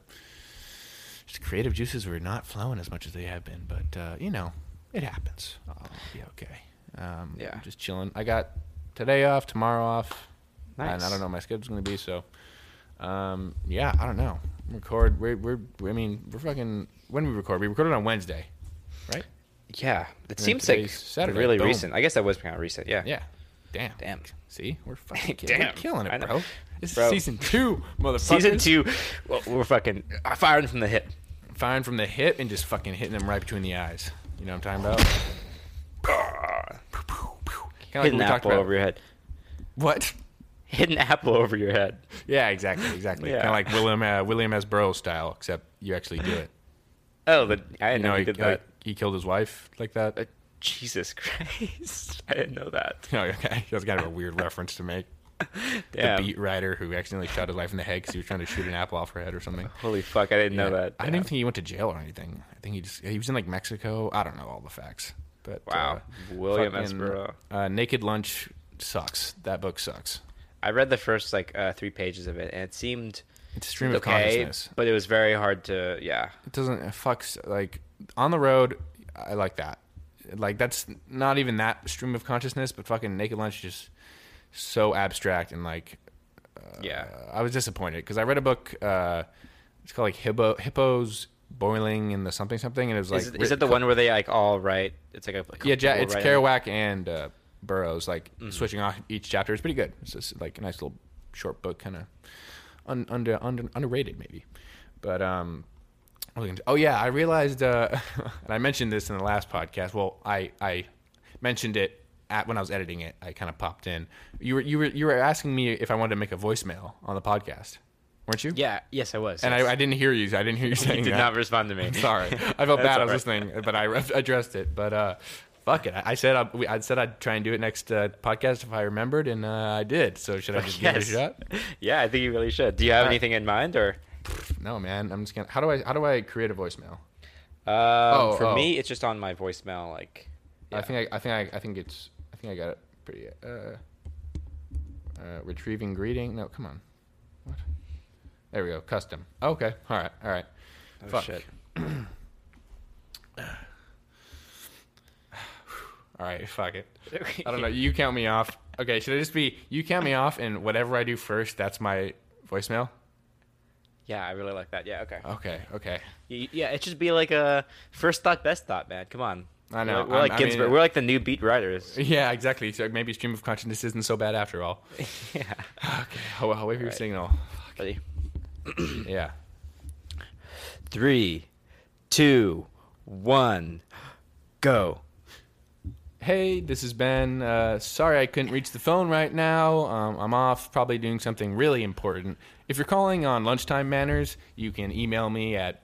just creative juices were not flowing as much as they have been. But uh, you know, it happens. I'll be okay. Um, Yeah. I'm just chilling. I got today off, tomorrow off, nice. and I don't know what my schedule's going to be. So, um, yeah, I don't know. Record. We're, we're. I mean, we're fucking. When we record, we recorded on Wednesday, right? Yeah it seems like Saturday. really Boom. recent i guess that was kind of recent yeah Yeah. Damn. Damn. See, we're fucking kill- we're killing it, bro. This Bro. is season two, motherfucker. season two well, we're fucking firing from the hip Firing from the hip and just fucking hitting them right between the eyes. You know what I'm talking about? Kind of an apple over your head What? hit an apple over your head Yeah, exactly, exactly. Yeah. Kind of like William uh, William S. Burroughs style, except you actually do it. oh but i didn't know, know he, you did like, that he killed his wife like that. Uh, Jesus Christ. I didn't know that. Oh, okay, that's kind of a weird reference to make. Damn. The beat writer who accidentally shot his wife in the head because he was trying to shoot an apple off her head or something. Holy fuck, I didn't know Yeah. that. I didn't even think he went to jail or anything. I think he just he was in like Mexico. I don't know all the facts. But Wow. uh, William S. fucking, Burroughs. Uh, Naked Lunch sucks. That book sucks. I read the first like uh, three pages of it and it seemed It's a stream of consciousness. but it was very hard to yeah. It doesn't it fucks like on the road. I like that. Like that's not even that stream of consciousness, but fucking Naked Lunch just so abstract and like Yeah. I was disappointed because I read a book. Uh, it's called like Hippo Hippos boiling in the something something, and it was like is, it, is it the one where they like all write? It's like a like Yeah, ja- it's Kerouac and uh, Burroughs like Mm-hmm. switching off each chapter. It's pretty good. It's just like a nice little short book, kind of un- under, under underrated maybe. But um, what was I gonna- oh yeah, I realized, uh, and I mentioned this in the last podcast. Well, I I mentioned it at when I was editing it. I kind of popped in. You were you were you were asking me if I wanted to make a voicemail on the podcast, weren't you? Yeah, yes I was. And yes. I, I didn't hear you. I didn't hear you saying you did that. not respond to me. Sorry, I felt bad. I was right. listening, but I re- addressed it. But uh, fuck it. I, said I, I, said I'd try and do it next uh, podcast if I remembered, and uh, I did. So should I just give it a shot? Yeah, I think you really should. Do you have anything in mind or? No, man. I'm just gonna. How do I how do I create a voicemail? Um, for oh. me, it's just on my voicemail. Like, I think I, I think I, I think it's I think I got it pretty. Uh, uh, retrieving greeting. No, come on. What? There we go. Custom. Okay. All right. All right. oh Fuck. shit. All right. Fuck it. I don't know. You count me off. Okay, should I just be you count me off and whatever I do first, that's my voicemail? Yeah, I really like that. Yeah, okay. Okay, okay. Y- Yeah, it should be like a first thought, best thought, man. Come on. I know. We're, we're like I mean, Ginsberg. we're like the new beat writers. Yeah, exactly. So maybe stream of consciousness isn't so bad after all. yeah. Okay. Oh, I'll, I'll wait for your signal. Ready? Yeah. Three, two, one, go. Hey, this is Ben. Uh, sorry I couldn't reach the phone right now. Um, I'm off, probably doing something really important. If you're calling on lunchtime manners, you can email me at.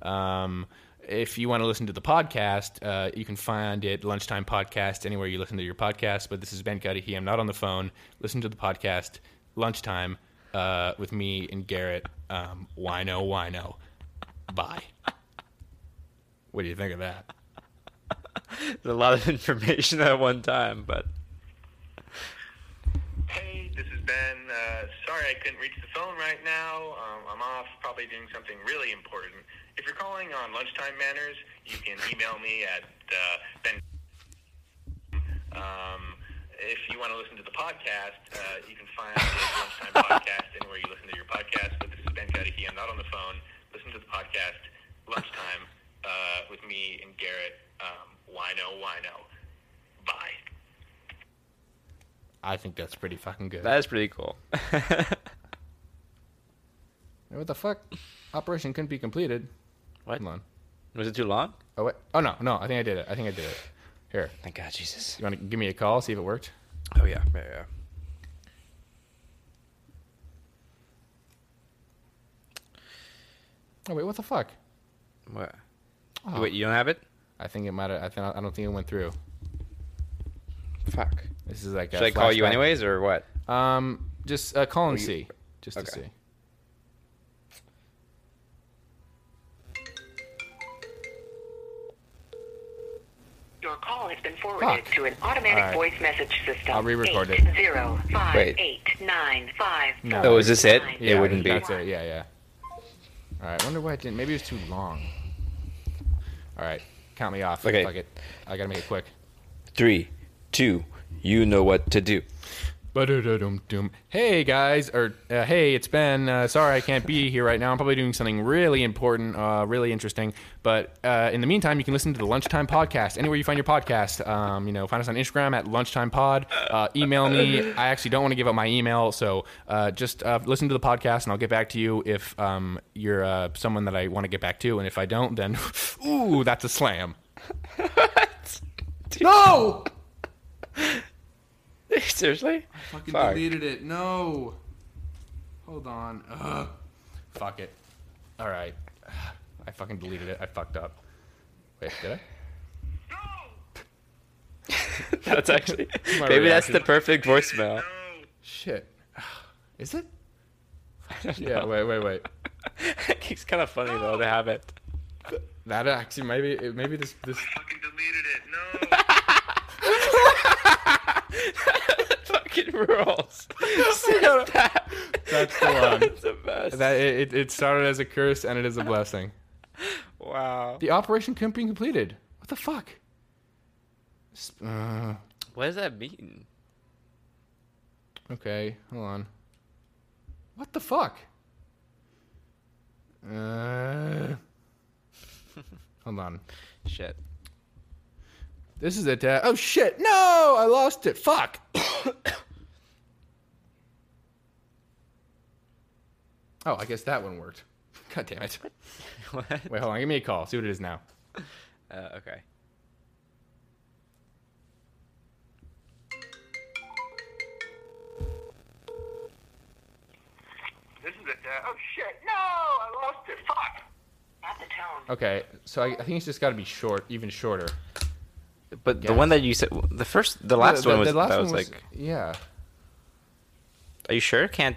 Um, if you want to listen to the podcast, uh, you can find it Lunchtime Podcast anywhere you listen to your podcast. But this is Ben Cudahy. I'm not on the phone. Listen to the podcast Lunchtime uh, with me and Garrett. Um, wino, wino. Bye. What do you think of that? There's a lot of information at one time, but Hey, this is Ben. Uh, sorry I couldn't reach the phone right now. Um, I'm off, probably doing something really important. If you're calling on lunchtime manners, you can email me at uh, Ben. Um, if you want to listen to the podcast, uh, you can find the lunchtime podcast anywhere you listen to your podcast. But this is Ben Cudahy. I'm not on the phone. Listen to the podcast lunchtime uh, with me and Garrett. Um, wino, wino. Bye. I think that's pretty fucking good. That is pretty cool. what the fuck? Operation couldn't be completed. what? Hold on. Was it too long? Oh wait. Oh no, no. I think I did it. I think I did it. Here. Thank God, Jesus. You want to give me a call? See if it worked. Oh yeah, yeah, yeah. Oh wait. What the fuck? What? Oh, Wait, you don't have it? I think it might have. I think I don't think it went through. Fuck. This is like. Should a I call you anyways, or what? Um, just uh, call and you- see, just to see. Your call has been forwarded Fuck. to an automatic Alright. voice message system. I'll re-record it. Eight zero five Wait. eight nine five No. four Oh, is this it? nine It wouldn't be. That's it. Yeah, yeah. All right. I wonder why it didn't. Maybe it was too long. All right. Count me off. Okay. Fuck it. I gotta make it quick. Three, two. You know what to do. Hey guys, or uh, hey, it's Ben. Uh, sorry I can't be here right now. I'm probably doing something really important, uh, really interesting. But uh, in the meantime, you can listen to the Lunchtime Podcast anywhere you find your podcast. Um, you know, find us on Instagram at Lunchtime Pod. Uh, email me. I actually don't want to give up my email, so uh, just uh, listen to the podcast, and I'll get back to you if um, you're uh, someone that I want to get back to, and if I don't, then ooh, that's a slam. No. Seriously? I fucking Fuck. deleted it. No. Hold on. Ugh. Fuck it. All right. I fucking deleted it. I fucked up. Wait, did I? No. that's actually My maybe that's the perfect voicemail. No. Shit. Is it? Yeah. Wait. Wait. Wait. it's kind of funny though to have it. That actually maybe maybe this this. Fucking deleted it. No. fucking rules. that. That's the one. That's the best. That it, it started as a curse and it is a blessing. wow. The operation couldn't be completed. What the fuck? Uh, What does that mean? okay. Hold on. What the fuck? Uh. Hold on. Shit. This is it. Uh, oh shit! No, I lost it. Fuck. oh, I guess that one worked. God damn it. what? Wait, hold on. Give me a call. See what it is now. Uh, okay. This is it. Uh, oh shit. No. I lost it. Fuck. At the tone. Okay, so I, I think it's just got to be short, even shorter. But the one that you said, the first, the last The- one was the last that one was like. yeah. Are you sure? Can't.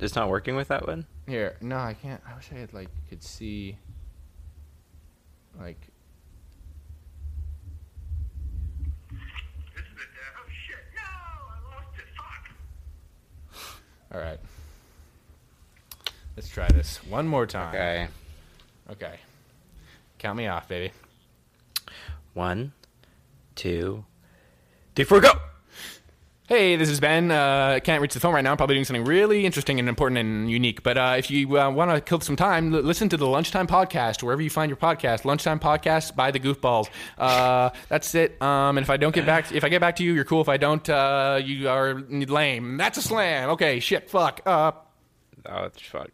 It's not working with that one. Here, no, I can't. I wish I had like could see. Like, This is it. Shit. No. I lost it. Fuck. all right. Let's try this one more time. Okay. Okay. Count me off, baby. One, two, three, four, go. Hey, this is Ben. Uh, I can't reach the phone right now. I'm probably doing something really interesting and important and unique. But uh, if you uh, want to kill some time, l- listen to the Lunchtime Podcast, wherever you find your podcast. Lunchtime Podcast by the Goofballs. Uh, that's it. Um, and if I don't get back, if I get back to you, you're cool. If I don't, uh, you are lame. That's a slam. Okay, shit, fuck. Uh, Oh, it's fuck.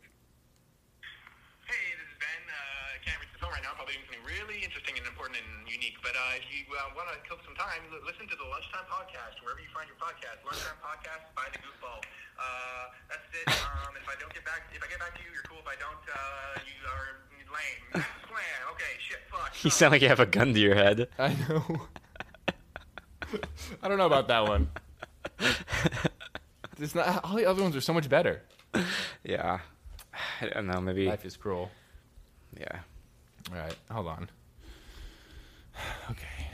Lunchtime Podcast, wherever you find your podcast. Lunchtime Podcast by the Goofball. Uh, that's it. Um, if I don't get back, if I get back to you, you're cool. If I don't, uh, you are lame. Slam. Okay. Shit. Fuck. You sound like you have a gun to your head. I know. I don't know about that one. It's not, all the other ones are so much better. Yeah. I don't know. Maybe. Life is cruel. Yeah. All right, hold on. Okay.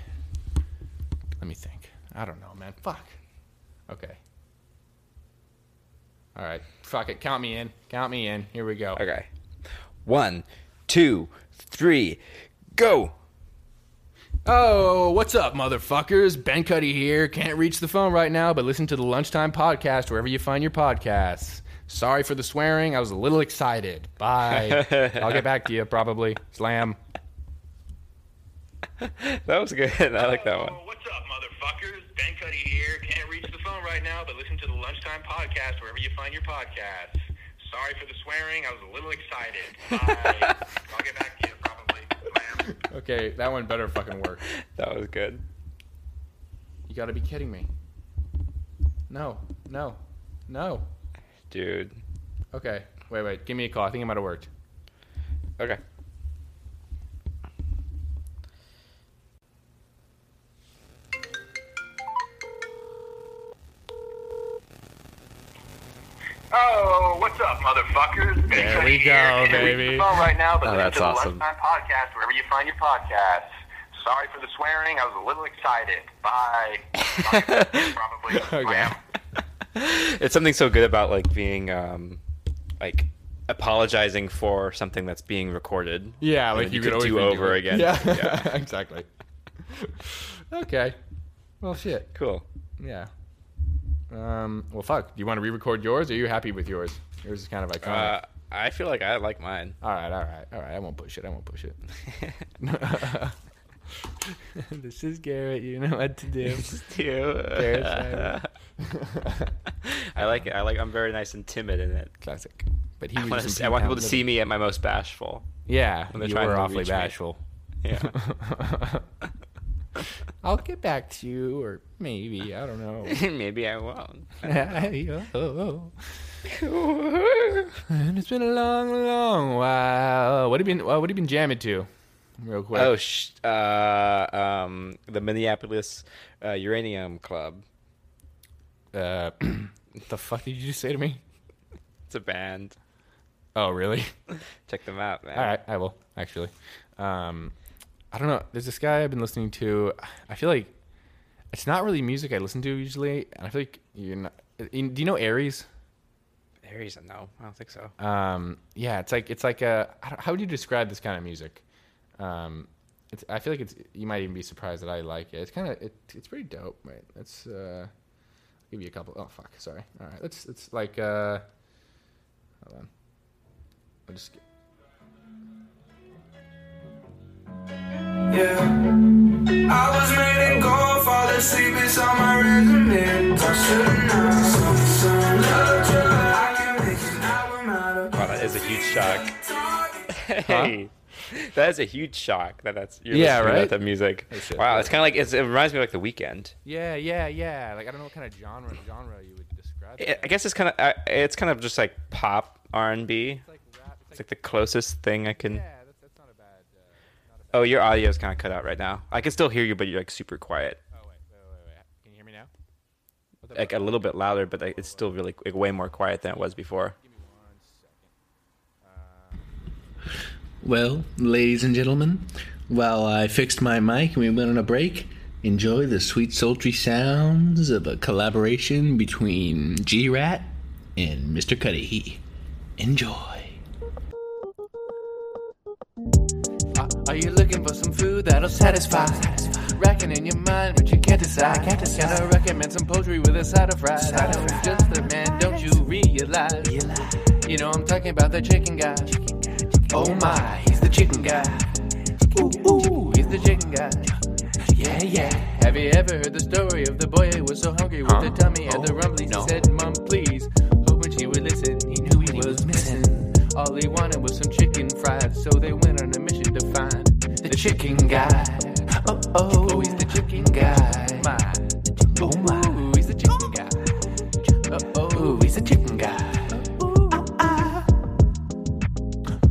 Let me think. I don't know, man. Fuck. Okay. All right. Fuck it. Count me in. Count me in. Here we go. Okay. One, two, three, go. Oh, what's up, motherfuckers? Ben Cuddy here. Can't reach the phone right now, but listen to the Lunchtime Podcast wherever you find your podcasts. Sorry for the swearing. I was a little excited. Bye. I'll get back to you probably. Slam. that was good. I like that one. Oh, what's up, motherfuckers? Ben Cuddy here. Can't reach the phone right now, but listen to the Lunchtime Podcast wherever you find your podcasts. Sorry for the swearing. I was a little excited. Bye. I'll get back to you probably. Slam. Okay, that one better fucking work. That was good. You gotta be kidding me. No, no, no. Dude. Okay, wait, wait. Give me a call. I think it might have worked. Okay. Oh, what's up, motherfuckers? There we go, baby. phone right now, but Oh, listen that's to the awesome. Lunchtime Podcast wherever you find your podcasts. Sorry for the swearing. I was a little excited. Bye. I'll get back to you probably. Okay. It's something so good about like being um like apologizing for something that's being recorded. Yeah, like you, you could could do redo over it. again. Yeah, Yeah. exactly. okay. Well, shit. Cool. Yeah. Um. Well, fuck. Do you want to re-record yours? Or are you happy with yours? Yours is kind of iconic. Uh, I feel like I like mine. all right. All right. All right. I won't push it. I won't push it. this is Garrett. You know what to do. Garrett's I like it. I like. I'm very nice and timid in it. Classic. But he I was want, just to, a I want people to see me at my most bashful. Yeah, when they're you trying were to awfully reach me. bashful. Yeah. I'll get back to you, or maybe I don't know. Maybe I won't. and it's been a long, long while. What have you been? What have you been jamming to? Real quick. Oh, sh- uh, um, the Minneapolis uh, Uranium Club. Uh, the fuck did you just say to me? It's a band. Oh, really? Check them out, man. All right, I will actually. Um, I don't know. There's this guy I've been listening to. I feel like it's not really music I listen to usually, and I feel like you're not. Do you know Aries? Aries, no, I don't think so. Um, yeah, it's like it's like a. How would you describe this kind of music? Um, it's. I feel like it's. You might even be surprised that I like it. It's kind of. It, it's pretty dope. Right. Let's uh, give you a couple. Oh fuck. Sorry. All right. Let's. It's like. Uh, hold on. I'll just. Get, Yeah. I was made in gold, fall asleep, it's on my resume. Toss the nine, some some love to I can make an album out of Wow, that is a huge shock. Hey, that is a huge shock that that's you're Yeah, right? that music. Shit. wow, it's kind of like it's, it reminds me of like the Weeknd. yeah, yeah, yeah. Like I don't know what kind of genre genre you would describe. it I guess it's kind of uh, it's kind of just like pop R and B. It's like. It's It's like the closest thing I can. yeah, that's, that's not a bad. Uh, not a Oh, your audio is kind of cut out right now. I can still hear you, but you're like super quiet. Oh wait, wait, wait, wait. Can you hear me now? What the Like a little bit louder, but like, it's still really like, way more quiet than it was before. Give me one second. Uh, well, ladies and gentlemen, while I fixed my mic and we went on a break, enjoy the sweet, sultry sounds of a collaboration between G Rat and Mr. Cuddy. Enjoy. Are you looking for some food that'll satisfy? Racking in your mind, but you can't decide. Can't decide. Can I recommend some poultry with a side of fries? I know it's just the man, don't you realize? You know I'm talking about the chicken guy. Oh my, he's the chicken guy. Ooh, ooh, he's the chicken guy. Yeah, yeah. Have you ever heard the story of the boy who was so hungry with the tummy and the oh, rumblies? He said, Mom, please. Hoping she would listen. He knew he was missing. All he wanted was some chicken fried, so they went on a mission to find the chicken guy. Oh, oh, he's the chicken guy. My, oh my, Ooh, he's the chicken guy. Oh, oh, he's the chicken guy. Ah, ah.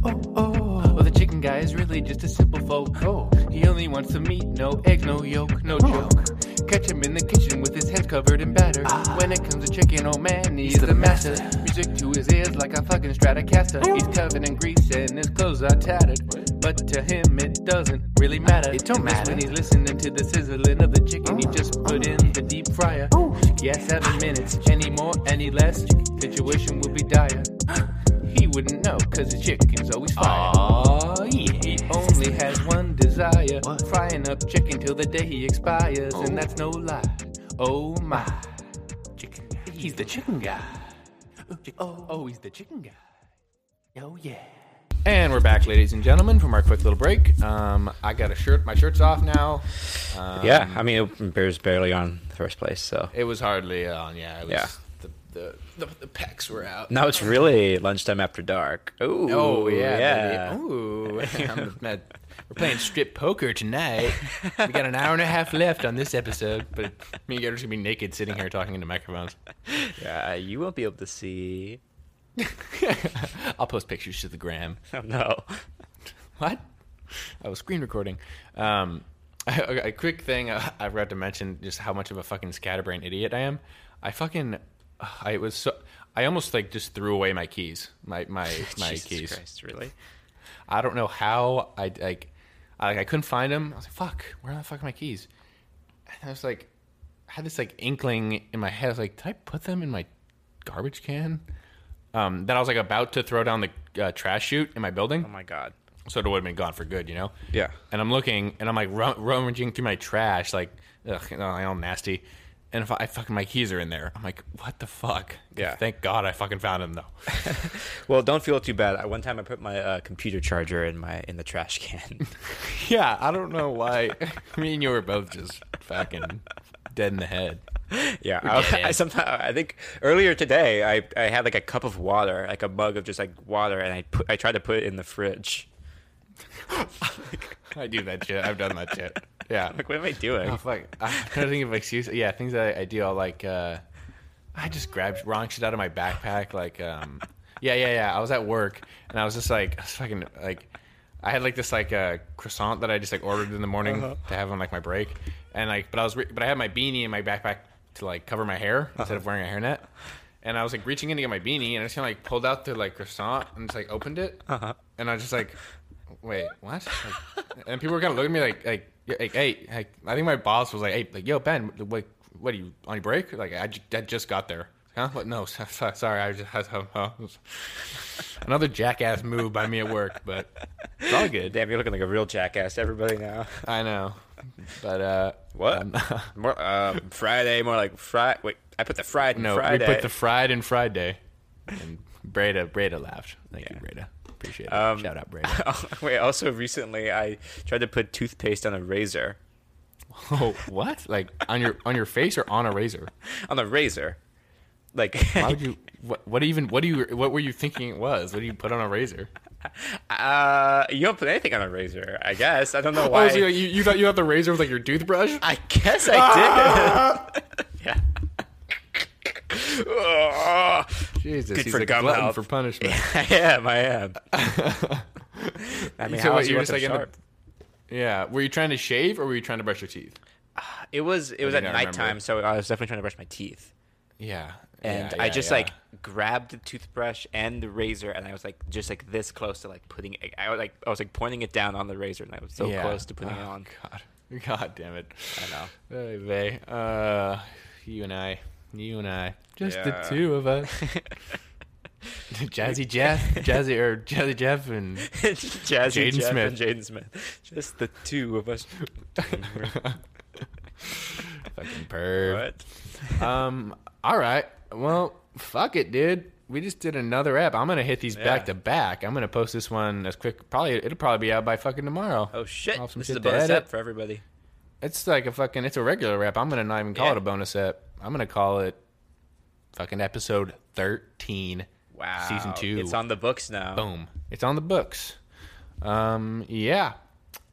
Oh, oh. Well, the chicken guy is really just a simple folk. Oh. He only wants some meat, no eggs, no yolk, no joke. Catch him in the kitchen with his hands covered in batter. Ah. When it comes to chicken, oh man, he's the master. Music to his ears like a fucking Stratocaster. He's covered in grease and his clothes are tattered. But to him, it doesn't really matter. It don't matter when he's listening to the sizzling of the chicken. He oh. just put in the deep fryer. Oh. Yeah, seven minutes. Any more, any less, situation will be dire. He wouldn't know, cause his chicken's always fire. Oh, yeah. He only has one desire frying up chicken till the day he expires, and that's no lie. Oh my. Chicken. He's the chicken guy. Oh, oh, he's the chicken guy. Oh, yeah. And we're back, ladies and gentlemen, from our quick little break. Um, I got a shirt. My shirt's off now. Um, yeah, I mean, it was barely on first place, so. It was hardly on. Yeah. It was, Yeah. The, the, the, the pecs were out. Now it's really lunchtime after dark. Ooh, Oh yeah, yeah. baby. Ooh, I'm mad. We're playing strip poker tonight. We got an hour and a half left on this episode, but me and Gator's gonna be naked, sitting here talking into microphones. Yeah, you won't be able to see. I'll post pictures to the gram. Oh no. What? I was screen recording. Um, a, a quick thing uh, I forgot to mention just how much of a fucking scatterbrain idiot I am. I fucking, I was so, I almost like just threw away my keys, my my my Jesus keys. Christ, really? I don't know how I like, I, like I couldn't find them. I was like, fuck, where the fuck are my keys? And I was like, I had this like inkling in my head. I was like, did I put them in my garbage can? Um, then I was like about to throw down the uh, trash chute in my building Oh my god. so it would have been gone for good, you know. Yeah. And I'm looking, and I'm like rum- rummaging through my trash, like, ugh, know, all nasty. And if I, I fucking my keys are in there, I'm like, what the fuck? Yeah. Thank God I fucking found them though. Well, don't feel too bad. I- One time I put my uh, computer charger in my in the trash can. yeah, I don't know why. Me and you were both just fucking dead in the head. yeah, I. I somehow I think earlier today I, I had like a cup of water, like a mug of just like water, and I put I tried to put it in the fridge. I do that shit. I've done that shit. Yeah. Like, what am I doing? Oh fuck! I'm trying to think of excuses. Yeah, things that I, I do. I'll like. Uh, I just grabbed wrong shit out of my backpack. Like, um, yeah, yeah, yeah. I was at work and I was just like, I was fucking like, I had like this like uh, croissant that I just like ordered in the morning to have on like my break, and like, but I was, re- but I had my beanie in my backpack to like cover my hair instead of wearing a hairnet. And I was like reaching in to get my beanie, and I just kind of like pulled out the like croissant and just like opened it, uh-huh. and I was just like, wait, what? Like, and people were kind of looking at me like, like, yeah, like, hey, like, I think my boss was like, hey, like, yo, Ben, what, what are you on your break? Like, I, I just got there. Huh? What? No, so- so- sorry, I just had uh, another jackass move by me at work, but it's all good. Damn, you're looking like a real jackass. to Everybody now. I know, but uh, What? um, more um, Friday, more like Friday. Wait, I put the fried in no, Friday. we put the fried in Friday, and Breda, Breda laughed. Thank you, Breda. Appreciate it. Um, Shout out, Breda. Wait, also recently I tried to put toothpaste on a razor. oh, what? Like on your on your face or on a razor? On a razor. Like Why would you? What, what even? What do you? What were you thinking it was? What do you put on a razor? uh you don't put anything on a razor, I guess. I don't know why. Oh, so you, you thought you thought the razor was like your toothbrush? I guess I did. Oh, Jesus, Good he's for a glutton health. for punishment. I am, I am. I mean, So how what, you were just like the- Yeah. Were you trying to shave or were you trying to brush your teeth? It was it was at nighttime, remember. so I was definitely trying to brush my teeth. Yeah. And Yeah, I yeah, just yeah. like grabbed the toothbrush and the razor, and I was like just like this close to like putting. It, I was like I was like pointing it down on the razor, and I was so close to putting it Oh, on. God, God damn it. I know. Vey. Uh, you and I, you and I, just the two of us. Jazzy Jeff, Jazzy or Jazzy Jeff, and Jazzy Jaden Jeff Smith. and Jaden Smith, just the two of us. fucking perv. what? Um. All right. Well, fuck it, dude. We just did another app. I'm gonna hit these Yeah. back to back. I'm gonna post this one as quick. Probably it'll probably be out by fucking tomorrow. Oh shit! I'll have some This is a shit to bonus edit. app for everybody. It's like a fucking. It's a regular app. I'm gonna not even call Yeah. it a bonus app. I'm gonna call it fucking episode 13. Wow, Season two. It's on the books now. Boom. It's on the books. Um. Yeah.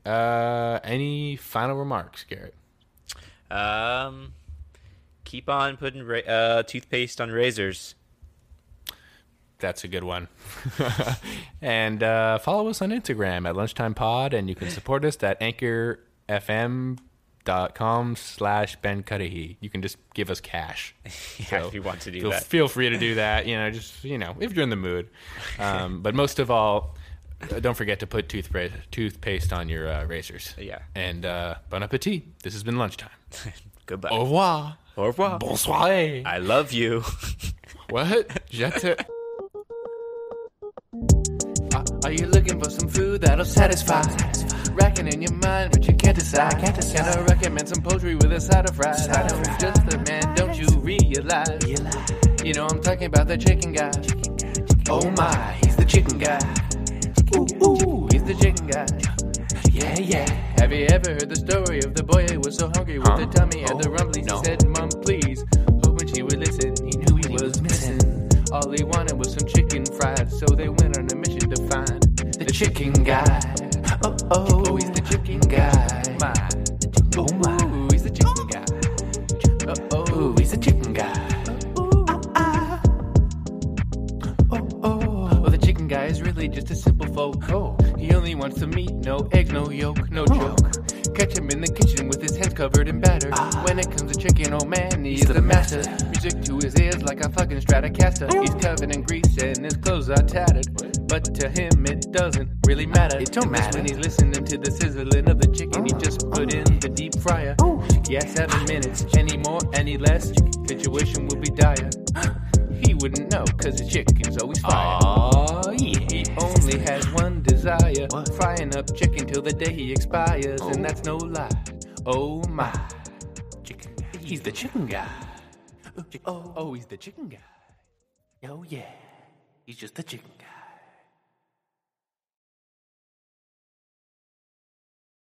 Uh. Any final remarks, Garrett? Um, keep on putting ra- uh, toothpaste on razors. That's a good one. and uh, follow us on Instagram at Lunchtime Pod, and you can support us at anchorfm.com slash Ben Cudahy. You can just give us cash. Yeah, if you want to do feel, that. feel free to do that. You know, just, you know, if you're in the mood. Um, but most of all, don't forget to put toothpaste, toothpaste on your uh, razors. Yeah. And uh, bon appetit. This has been Lunchtime. Goodbye. Au revoir. Au revoir. Bonsoir. I love you. What? Je Are you looking for some food that'll satisfy? Racking in your mind, but you can't decide. Can't decide. Can I recommend some poultry with a side of fries? I know it's just the man, don't you realize? You know I'm talking about the chicken guy. Oh my, he's the chicken guy. Ooh, he's the chicken guy. Yeah, yeah. Have you ever heard the story of the boy who was so hungry with the tummy and the oh, rumblies? He said, Mom, please. Hoping she would listen. He knew he was missing. All he wanted was some chicken fried, so they went on a mission to find chicken guy. Oh, oh, he's the chicken guy. My. Oh, my. Ooh, he's the chicken guy. Oh, oh, he's the chicken guy. Oh, oh. Oh Well, the chicken guy is really just a simple folk. Oh. He only wants some meat, no eggs, no yolk, no joke. Catch him in the kitchen with his hands covered in batter. Ah. When it comes to chicken, oh man, he's the master. Music to his ears like a fucking Stratocaster. He's covered in grease and his clothes are tattered. But to him, it doesn't really matter. It don't matter. When he's listening to the sizzling of the chicken, he just oh. put in the deep fryer. Oh. Yeah, seven minutes. Any more, any less, situation will be dire. He wouldn't know, cause the chicken's always fire. Oh, yeah. He only has one desire frying up chicken till the day he expires, and oh. that's no lie. Oh my. Chicken. He's the chicken guy. Oh, oh, oh, he's the chicken guy. Oh, yeah. He's just the chicken.